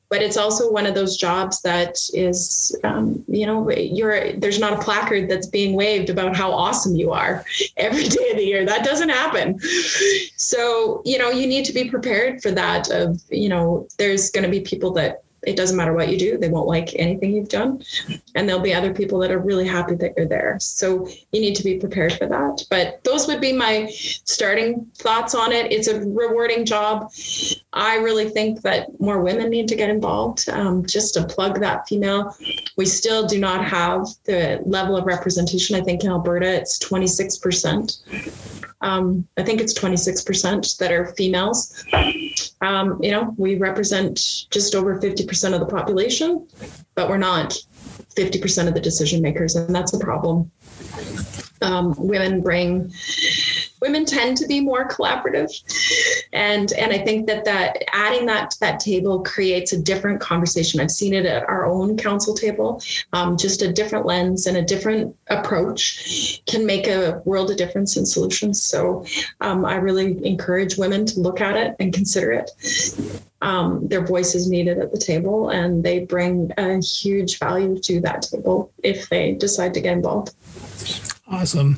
but it's also one of those jobs that is um, you know you're there's not a placard that's being waved about how awesome you are every day of the year. That doesn't happen. So you know you need to be prepared for that of you know there's going to be people that it doesn't matter what you do they won't like anything you've done. And there'll be other people that are really happy that you're there. So you need to be prepared for that. But those would be my starting thoughts on it. It's a rewarding job. I really think that more women need to get involved. Um, just to plug that female we still do not have the level of representation. I think in alberta it's 26% um, I think it's 26% that are females. Um, you know, we represent just over 50% of the population, but we're not 50% of the decision makers, and that's a problem. Um, women bring women tend to be more collaborative. And and i think that that adding that to that table creates a different conversation. I've seen it at our own council table. Um, just a different lens and a different approach can make a world of difference in solutions. So um, i really encourage women to look at it and consider it. Um, their voice is needed at the table and they bring a huge value to that table if they decide to get involved Awesome.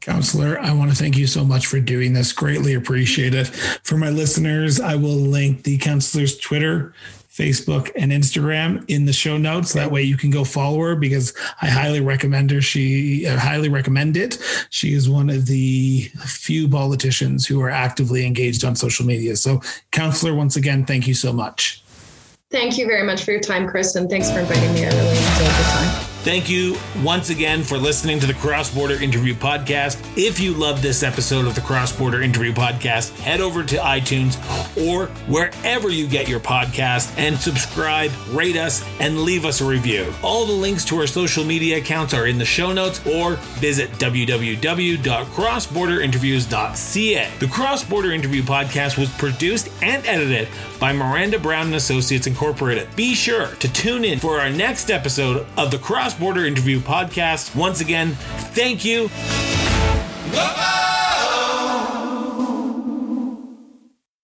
Councilor, I want to thank you so much for doing this. Greatly appreciate it. For my listeners, I will link the councilor's Twitter, Facebook, and Instagram in the show notes. That way you can go follow her because I highly recommend her. She I highly recommend it. She is one of the few politicians who are actively engaged on social media. So, counselor, once again, thank you so much. Thank you very much for your time, Chris, and thanks for inviting me. I really enjoyed the time. Thank you once again for listening to the Cross Border Interview Podcast. If you love this episode of the Cross Border Interview Podcast, head over to iTunes or wherever you get your podcast and subscribe, rate us, and leave us a review. All the links to our social media accounts are in the show notes or visit www.crossborderinterviews.ca. The Cross Border Interview Podcast was produced and edited by Miranda Brown and Associates Incorporated. Be sure to tune in for our next episode of the Cross Border Interview Podcast. Once again, thank you. Bye-bye.